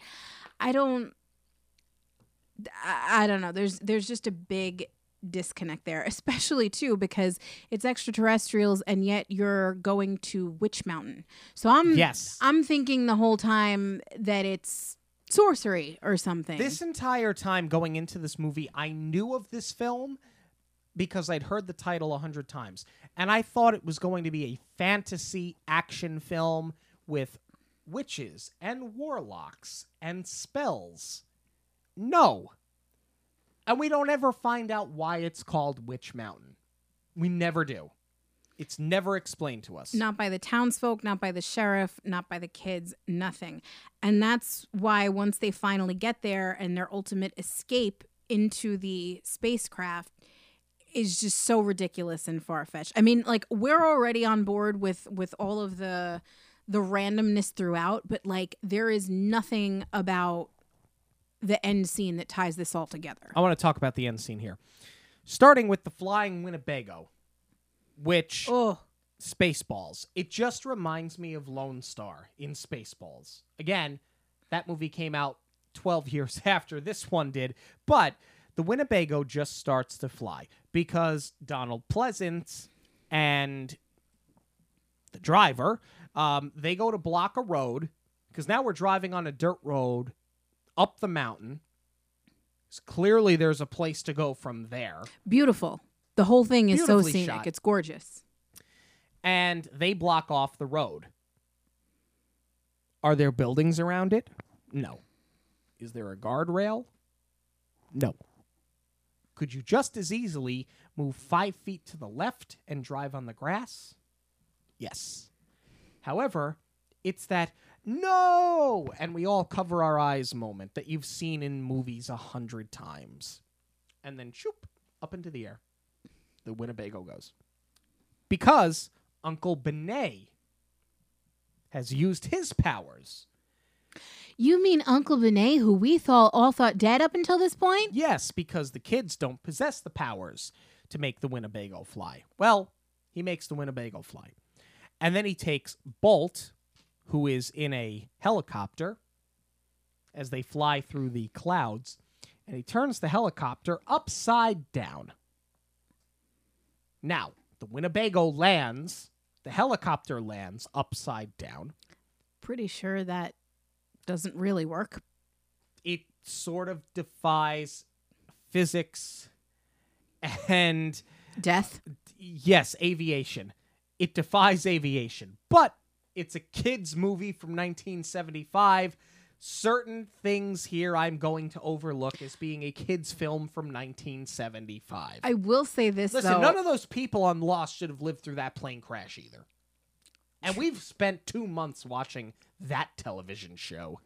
i don't I, I don't know there's there's just a big disconnect there especially too because it's extraterrestrials and yet you're going to witch mountain so i'm Yes. i'm thinking the whole time that it's sorcery or something This entire time going into this movie, I knew of this film because I'd heard the title a hundred times. And I thought it was going to be a fantasy action film with witches and warlocks and spells. No. And we don't ever find out why it's called Witch Mountain. We never do. It's never explained to us. not by the townsfolk, not by the sheriff, not by the kids, nothing. And that's why once they finally get there and their ultimate escape into the spacecraft, is just so ridiculous and far fetched. I mean, like we're already on board with with all of the the randomness throughout, but like there is nothing about the end scene that ties this all together. I want to talk about the end scene here. Starting with the flying Winnebago, which Oh, Spaceballs. It just reminds me of Lone Star in Spaceballs. Again, that movie came out 12 years after this one did, but the Winnebago just starts to fly because Donald Pleasance and the driver, um, they go to block a road because now we're driving on a dirt road up the mountain. So clearly, there's a place to go from there. beautiful. The whole thing is so scenic. shot. It's gorgeous. and they block off the road. Are there buildings around it? No. Is there a guardrail? No. Could you just as easily move five feet to the left and drive on the grass? Yes. However, it's that no, and we all cover our eyes moment that you've seen in movies a hundred times. And then shoop, up into the air. The Winnebago goes. Because Uncle Benet has used his powers. You mean Uncle Benet, who we thought all thought dead up until this point? Yes, because the kids don't possess the powers to make the Winnebago fly. Well, he makes the Winnebago fly. And then he takes Bolt, who is in a helicopter, as they fly through the clouds, and he turns the helicopter upside down. Now, the Winnebago lands, the helicopter lands upside down. Pretty sure that doesn't really work. it sort of defies physics and Death. yes, aviation. It defies aviation, but it's a kids movie from 1975. Certain things here I'm going to overlook as being a kids film from 1975. I will say this Listen, though. none of those people on Lost should have lived through that plane crash either. And we've spent 2 months watching that television show.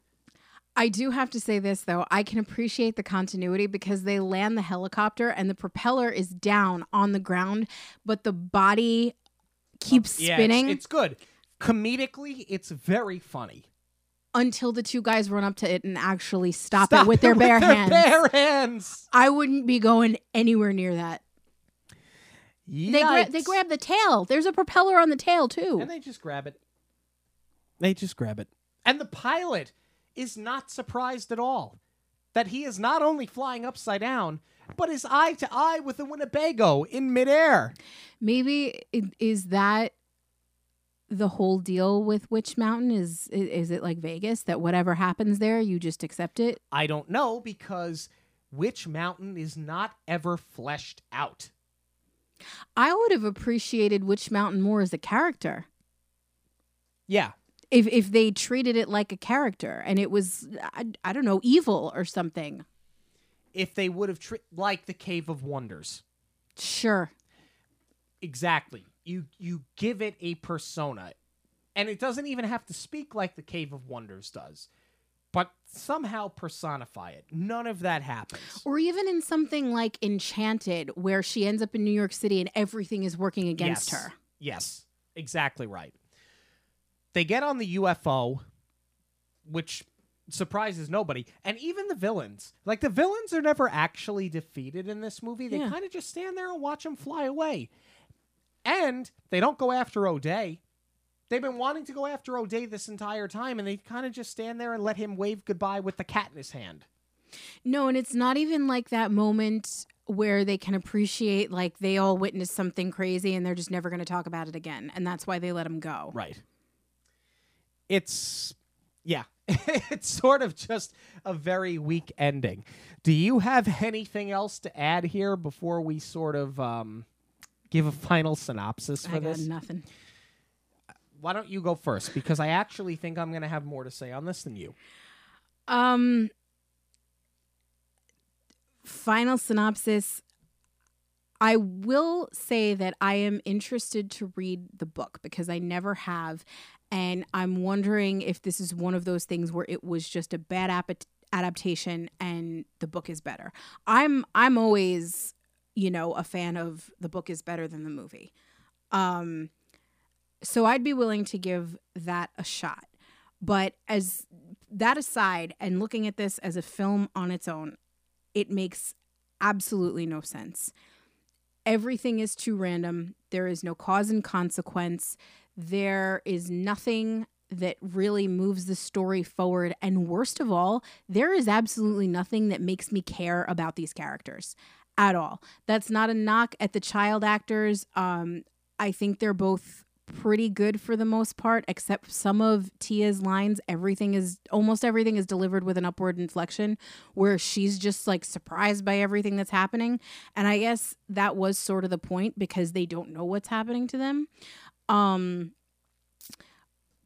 I do have to say this though. I can appreciate the continuity because they land the helicopter and the propeller is down on the ground, but the body keeps Yeah, spinning it's good. Comedically, it's very funny. until the two guys run up to it and actually stop, Stop it with their bare hands. bare hands. I wouldn't be going anywhere near that. They gra- they grab the tail. There's a propeller on the tail too. and they just grab it. They just grab it. And the pilot is not surprised at all that he is not only flying upside down, but is eye to eye with the Winnebago in midair. Maybe i- is that the whole deal with Witch Mountain? Is i- is it like Vegas that whatever happens there, you just accept it? I don't know because Witch Mountain is not ever fleshed out. I would have appreciated Witch Mountain more as a character. Yeah, If if they treated it like a character and it was I, I don't know, evil or something. if they would have tri- like the Cave of Wonders. Sure. Exactly. You you give it a persona. And it doesn't even have to speak like the Cave of Wonders does. But somehow personify it. None of that happens. Or even in something like Enchanted where she ends up in New York City and everything is working against yes. her. Yes. Exactly right. They get on the UFO, which surprises nobody. And even the villains. Like the villains are never actually defeated in this movie. They Yeah. kind of just stand there and watch them fly away. And they don't go after O'Day. They've been wanting to go after O'Day this entire time, and they kind of just stand there and let him wave goodbye with the cat in his hand. No, and it's not even like that moment where they can appreciate like they all witnessed something crazy and they're just never going to talk about it again and that's why they let him go. Right. It's yeah. it's sort of just a very weak ending. Do you have anything else to add here before we sort of um, give a final synopsis for I got this? nothing. Why don't you go first? Because I actually think I'm going to have more to say on this than you. Um final synopsis I will say that I am interested to read the book because I never have and I'm wondering if this is one of those things where it was just a bad ap- adaptation and the book is better. I'm I'm always you know, a fan of the book is better than the movie. Um, so I'd be willing to give that a shot. But as that aside, and looking at this as a film on its own, it makes absolutely no sense. Everything is too random. There is no cause and consequence. There is nothing that really moves the story forward. And worst of all, there is absolutely nothing that makes me care about these characters at all. That's not a knock at the child actors. Um, I think they're both pretty good for the most part, except some of Tia's lines. Everything is almost everything is delivered with an upward inflection where she's just like surprised by everything that's happening. And I guess that was sort of the point because they don't know what's happening to them. Um,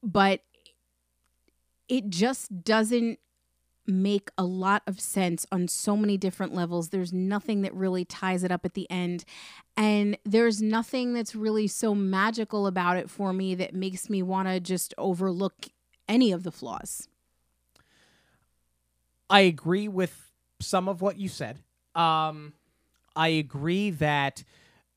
but it just doesn't make a lot of sense on so many different levels. There's nothing that really ties it up at the end. And there's nothing that's really so magical about it for me that makes me want to just overlook any of the flaws. I agree with some of what you said. Um, I agree that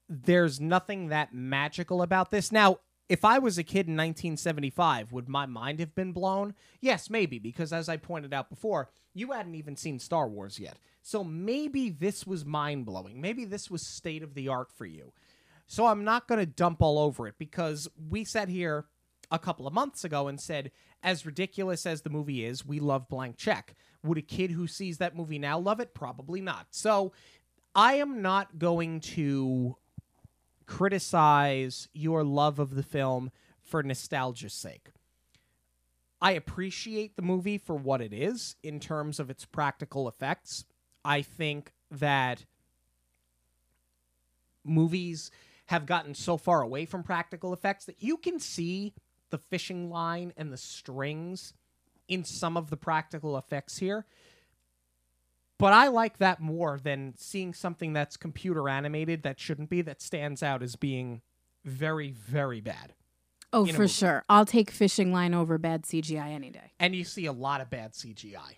there's nothing that magical about this. Now, if I was a kid in 1975, would my mind have been blown? Yes, maybe, because as I pointed out before, you hadn't even seen Star Wars yet. So maybe this was mind blowing. Maybe this was state of the art for you. So I'm not going to dump all over it because we sat here a couple of months ago and said, as ridiculous as the movie is, we love Blank Check. Would a kid who sees that movie now love it? Probably not. So I am not going to criticize your love of the film for nostalgia's sake. I appreciate the movie for what it is in terms of its practical effects. I think that movies have gotten so far away from practical effects that you can see the fishing line and the strings in some of the practical effects here. But I like that more than seeing something that's computer animated that shouldn't be, that stands out as being very, very bad. Oh, for movie. sure. I'll take fishing line over bad CGI any day. And you see a lot of bad CGI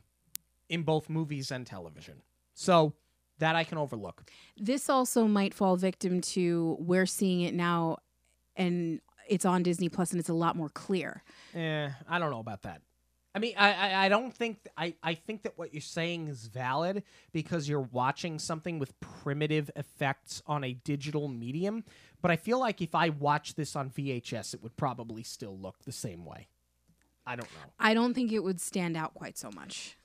in both movies and television. So that I can overlook. This also might fall victim to we're seeing it now and it's on Disney Plus and it's a lot more clear. Eh, I don't know about that. I mean, I, I, I don't think I, I think that what you're saying is valid because you're watching something with primitive effects on a digital medium. But I feel like if I watch this on VHS, it would probably still look the same way. I don't know. I don't think it would stand out quite so much.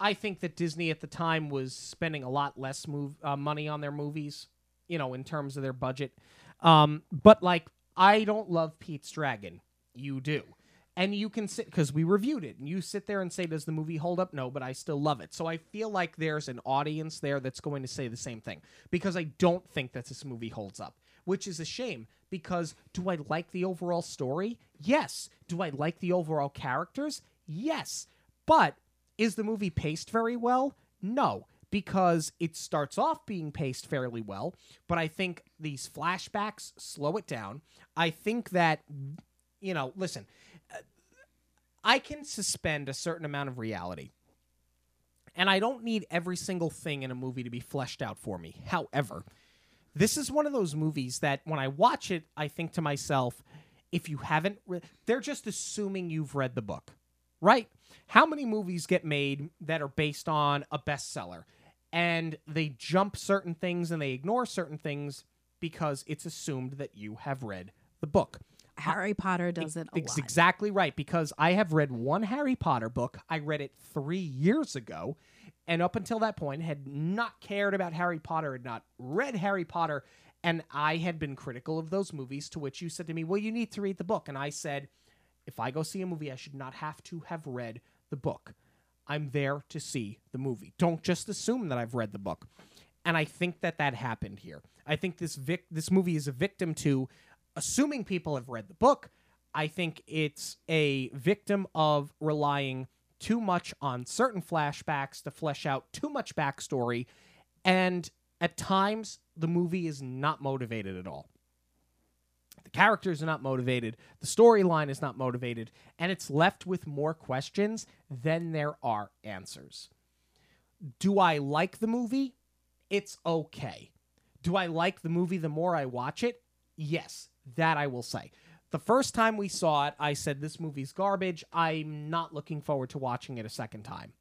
I think that Disney at the time was spending a lot less move uh, money on their movies, you know, in terms of their budget. Um, but like, I don't love Pete's Dragon. You do. And you can sit because we reviewed it, and you sit there and say, "Does the movie hold up?" No, but I still love it. So I feel like there's an audience there that's going to say the same thing because I don't think that this movie holds up, which is a shame. Because do I like the overall story? Yes. Do I like the overall characters? Yes. But is the movie paced very well? No, because it starts off being paced fairly well, but I think these flashbacks slow it down. I think that, you know, listen, I can suspend a certain amount of reality. And I don't need every single thing in a movie to be fleshed out for me. However, this is one of those movies that when I watch it, I think to myself, if you haven't, re- they're just assuming you've read the book, right? How many movies get made that are based on a bestseller and they jump certain things and they ignore certain things because it's assumed that you have read the book? Harry Potter does it lot. Exactly right. Because I have read one Harry Potter book. I read it three years ago. And up until that point, had not cared about Harry Potter, had not read Harry Potter. And I had been critical of those movies, to which you said to me, Well, you need to read the book. And I said, If I go see a movie, I should not have to have read the book. I'm there to see the movie. Don't just assume that I've read the book. And I think that that happened here. I think this vic- this movie is a victim to assuming people have read the book. I think it's a victim of relying too much on certain flashbacks to flesh out too much backstory. And at times, the movie is not motivated at all. The characters are not motivated, the storyline is not motivated, and it's left with more questions than there are answers. Do I like the movie? It's okay. Do I like the movie the more I watch it? Yes, that I will say. The first time we saw it, I said, This movie's garbage. I'm not looking forward to watching it a second time.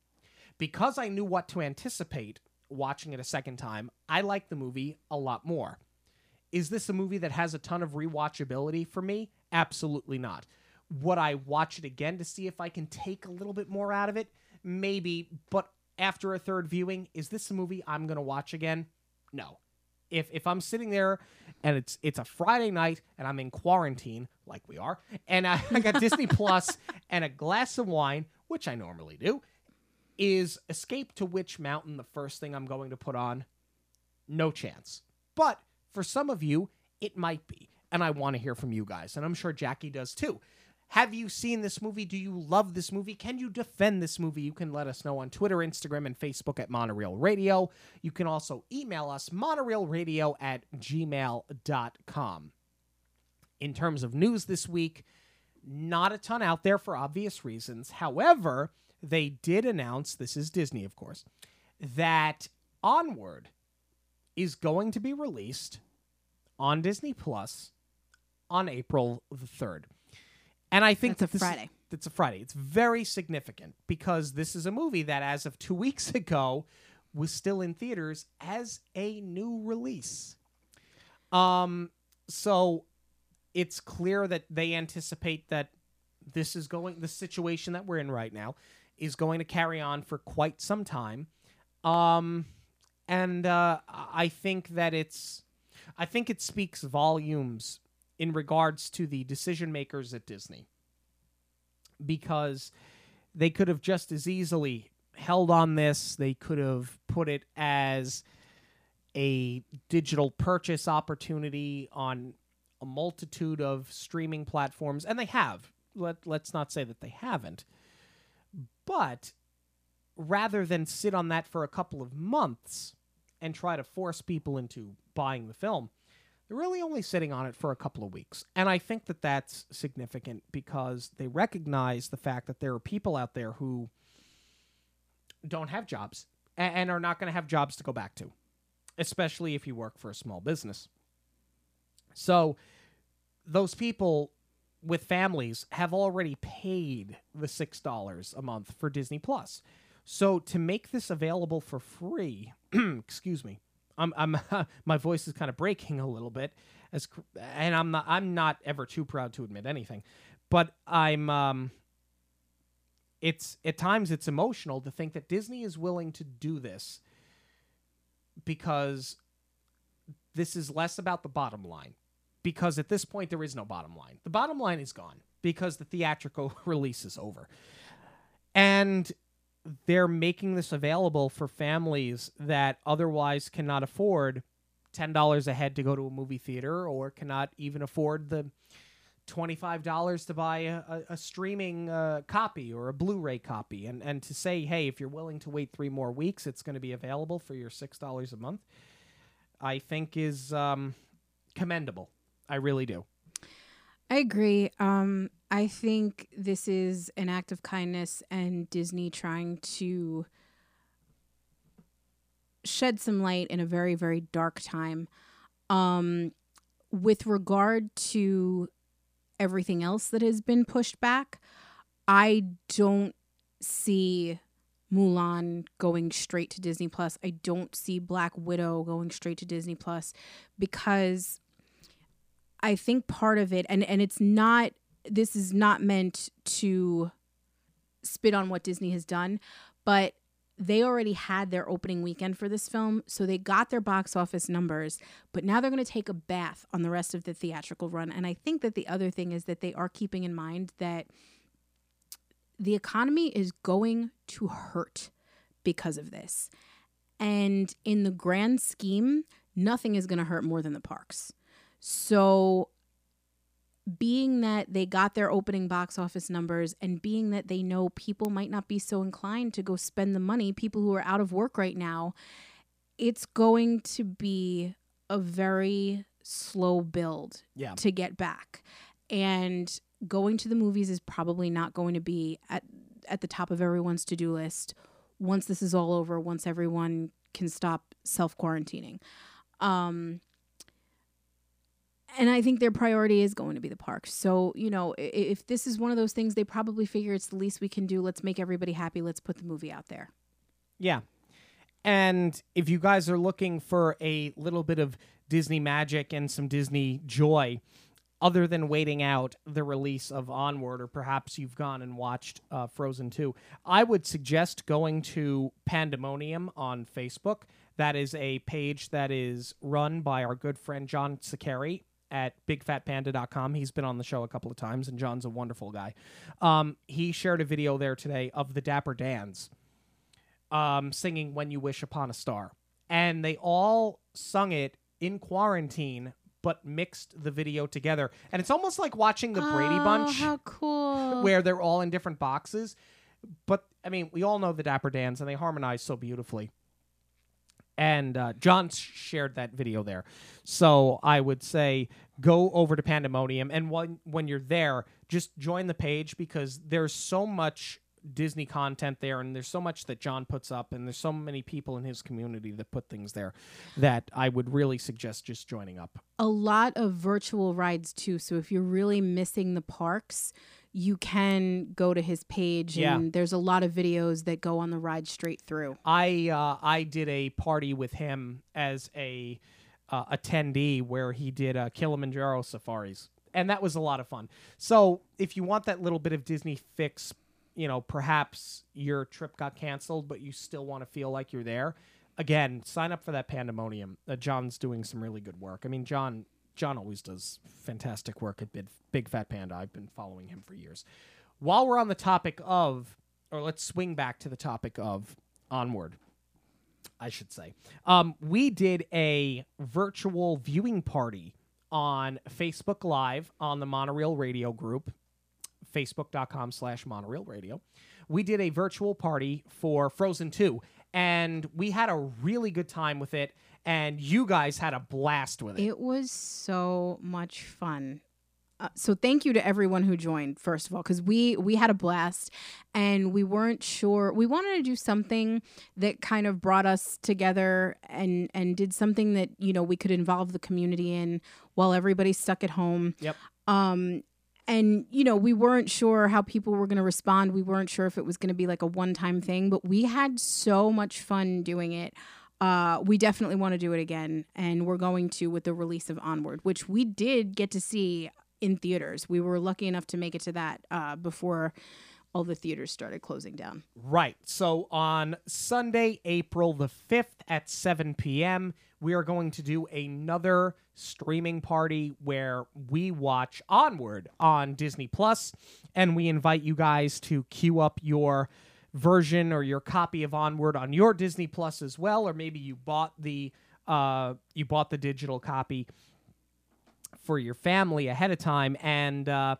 Because I knew what to anticipate watching it a second time, I like the movie a lot more. Is this a movie that has a ton of rewatchability for me? Absolutely not. Would I watch it again to see if I can take a little bit more out of it? Maybe, but after a third viewing, is this a movie I'm going to watch again? No. If if I'm sitting there and it's it's a Friday night and I'm in quarantine like we are, and I, I got Disney Plus and a glass of wine, which I normally do, is Escape to Witch Mountain the first thing I'm going to put on? No chance. But for some of you, it might be. And I want to hear from you guys. And I'm sure Jackie does too. Have you seen this movie? Do you love this movie? Can you defend this movie? You can let us know on Twitter, Instagram, and Facebook at Monorail Radio. You can also email us, monorailradio at gmail.com. In terms of news this week, not a ton out there for obvious reasons. However, they did announce this is Disney, of course, that Onward is going to be released on Disney Plus on April the 3rd. And I think That's that a this- Friday. It's a Friday. It's very significant because this is a movie that, as of two weeks ago, was still in theaters as a new release. Um, so it's clear that they anticipate that this is going, the situation that we're in right now, is going to carry on for quite some time. Um, and uh, I think that it's, I think it speaks volumes in regards to the decision makers at Disney because they could have just as easily held on this. They could have put it as a digital purchase opportunity on a multitude of streaming platforms, and they have. Let, let's not say that they haven't. But rather than sit on that for a couple of months and try to force people into buying the film, they're really only sitting on it for a couple of weeks. And I think that that's significant because they recognize the fact that there are people out there who don't have jobs and are not going to have jobs to go back to, especially if you work for a small business. So those people with families have already paid the $6 a month for Disney Plus. So to make this available for free, excuse me, I'm, I'm my voice is kind of breaking a little bit as and I'm not I'm not ever too proud to admit anything but I'm um it's at times it's emotional to think that Disney is willing to do this because this is less about the bottom line because at this point there is no bottom line. The bottom line is gone because the theatrical release is over. And they're making this available for families that otherwise cannot afford $10 a head to go to a movie theater or cannot even afford the $25 to buy a, a, streaming uh, copy or a Blu-ray copy and, and to say, hey, if you're willing to wait three more weeks, it's going to be available for your $6 a month, I think is um, commendable. I really do. I agree. Um, I think this is an act of kindness and Disney trying to shed some light in a very, very dark time. Um, with regard to everything else that has been pushed back, I don't see Mulan going straight to Disney Plus. I don't see Black Widow going straight to Disney Plus because I think part of it and and it's not this is not meant to spit on what Disney has done, but they already had their opening weekend for this film, so they got their box office numbers, but now they're going to take a bath on the rest of the theatrical run. And I think that the other thing is that they are keeping in mind that the economy is going to hurt because of this. And in the grand scheme, nothing is going to hurt more than the parks. So, being that they got their opening box office numbers and being that they know people might not be so inclined to go spend the money, people who are out of work right now, it's going to be a very slow build Yeah. to get back. And going to the movies is probably not going to be at at the top of everyone's to-do list once this is all over, once everyone can stop self-quarantining. Um, and I think their priority is going to be the parks. So, you know, if this is one of those things, they probably figure it's the least we can do. Let's make everybody happy. Let's put the movie out there. Yeah. And if you guys are looking for a little bit of Disney magic and some Disney joy, other than waiting out the release of Onward, or perhaps you've gone and watched uh, Frozen 2, I would suggest going to Pandemonium on Facebook. That is a page that is run by our good friend John Sakari at bigfatpanda.com. He's been on the show a couple of times, and John's a wonderful guy. Um, he shared a video there today of the Dapper Dans um, singing When You Wish Upon a Star. And they all sung it in quarantine, but mixed the video together. And it's almost like watching the Brady Oh, Bunch, How cool. where they're all in different boxes. But, I mean, we all know the Dapper Dans, and they harmonize so beautifully. And uh, John shared that video there. So I would say go over to Pandemonium. And when, when you're there, just join the page because there's so much Disney content there, and there's so much that John puts up, and there's so many people in his community that put things there that I would really suggest just joining up. a lot of virtual rides too. So if you're really missing the parks, you can go to his page Yeah. and there's a lot of videos that go on the ride straight through. I uh, I did a party with him as a uh, attendee where he did uh, Kilimanjaro safaris, and that was a lot of fun. So if you want that little bit of Disney fix, you know, perhaps your trip got canceled, but you still want to feel like you're there. Again, sign up for that Pandemonium. Uh, John's doing some really good work. I mean, John John always does fantastic work at Big, Big Fat Panda. I've been following him for years. While we're on the topic of, or let's swing back to the topic of Onward. I should say. Um, we did a virtual viewing party on Facebook Live on the Monorail Radio group, facebook.com slash monorail radio. We did a virtual party for Frozen 2, and we had a really good time with it, and you guys had a blast with it. It was so much fun. Uh, so thank you to everyone who joined first of all because we we had a blast and we weren't sure we wanted to do something that kind of brought us together and and did something that you know we could involve the community in while everybody's stuck at home Yep. um and you know we weren't sure how people were going to respond we weren't sure if it was going to be like a one time thing but we had so much fun doing it uh, we definitely want to do it again and we're going to with the release of onward which we did get to see in theaters we were lucky enough to make it to that uh, before all the theaters started closing down Right. So on Sunday, April the 5th at 7 p.m., we are going to do another streaming party where we watch Onward on Disney Plus, and we invite you guys to queue up your version or your copy of Onward on your Disney Plus as well, or maybe you bought the uh, you bought the digital copy for your family ahead of time and uh,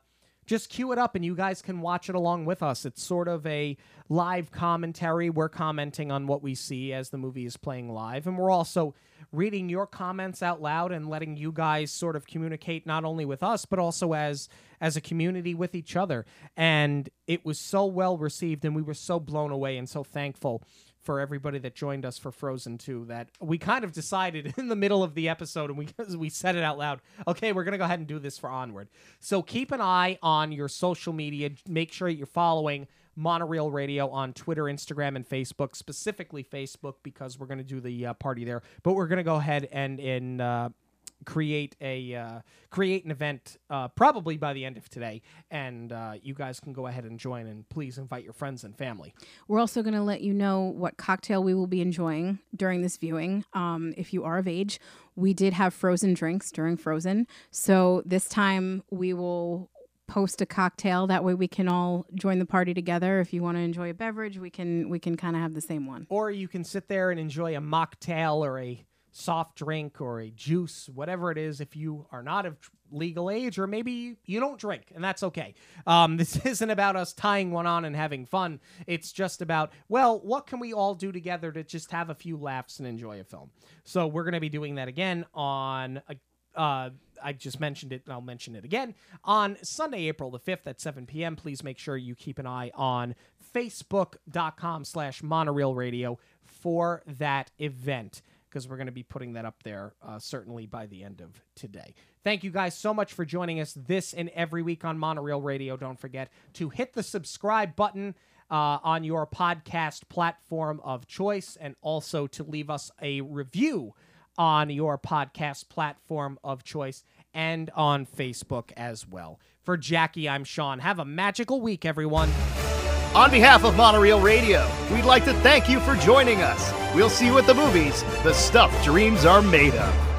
just queue it up and you guys can watch it along with us. It's sort of a live commentary. We're commenting on what we see as the movie is playing live, and we're also reading your comments out loud and letting you guys sort of communicate not only with us but also as as a community with each other. And it was so well received, and we were so blown away and so thankful for everybody that joined us for Frozen 2 that we kind of decided in the middle of the episode and we we said it out loud. Okay, we're going to go ahead and do this for Onward. So keep an eye on your social media. Make sure you're following Monorail Radio on Twitter, Instagram, and Facebook, specifically Facebook because we're going to do the uh, party there. But we're going to go ahead and in uh, create a uh, create an event uh, probably by the end of today, and uh, you guys can go ahead and join. And please invite your friends and family. We're also going to let you know what cocktail we will be enjoying during this viewing. Um, if you are of age, we did have frozen drinks during Frozen. So this time we will post a cocktail that way we can all join the party together if you want to enjoy a beverage we can we can kind of have the same one or you can sit there and enjoy a mocktail or a soft drink or a juice, whatever it is, if you are not of legal age, or maybe you don't drink, and that's okay. Um, this isn't about us tying one on and having fun. It's just about, well, what can we all do together to just have a few laughs and enjoy a film? So we're going to be doing that again on. Uh, I just mentioned it, and I'll mention it again on Sunday, April the fifth at seven p.m. Please make sure you keep an eye on Facebook.com/slash Monorail Radio for that event. because we're going to be putting that up there uh, certainly by the end of today. Thank you guys so much for joining us this and every week on Monorail Radio. Don't forget to hit the subscribe button uh, on your podcast platform of choice and also to leave us a review on your podcast platform of choice and on Facebook as well. For Jackie, I'm Sean. Have a magical week, everyone. On behalf of Monorail Radio, we'd like to thank you for joining us. We'll see you at the movies, the stuff dreams are made of.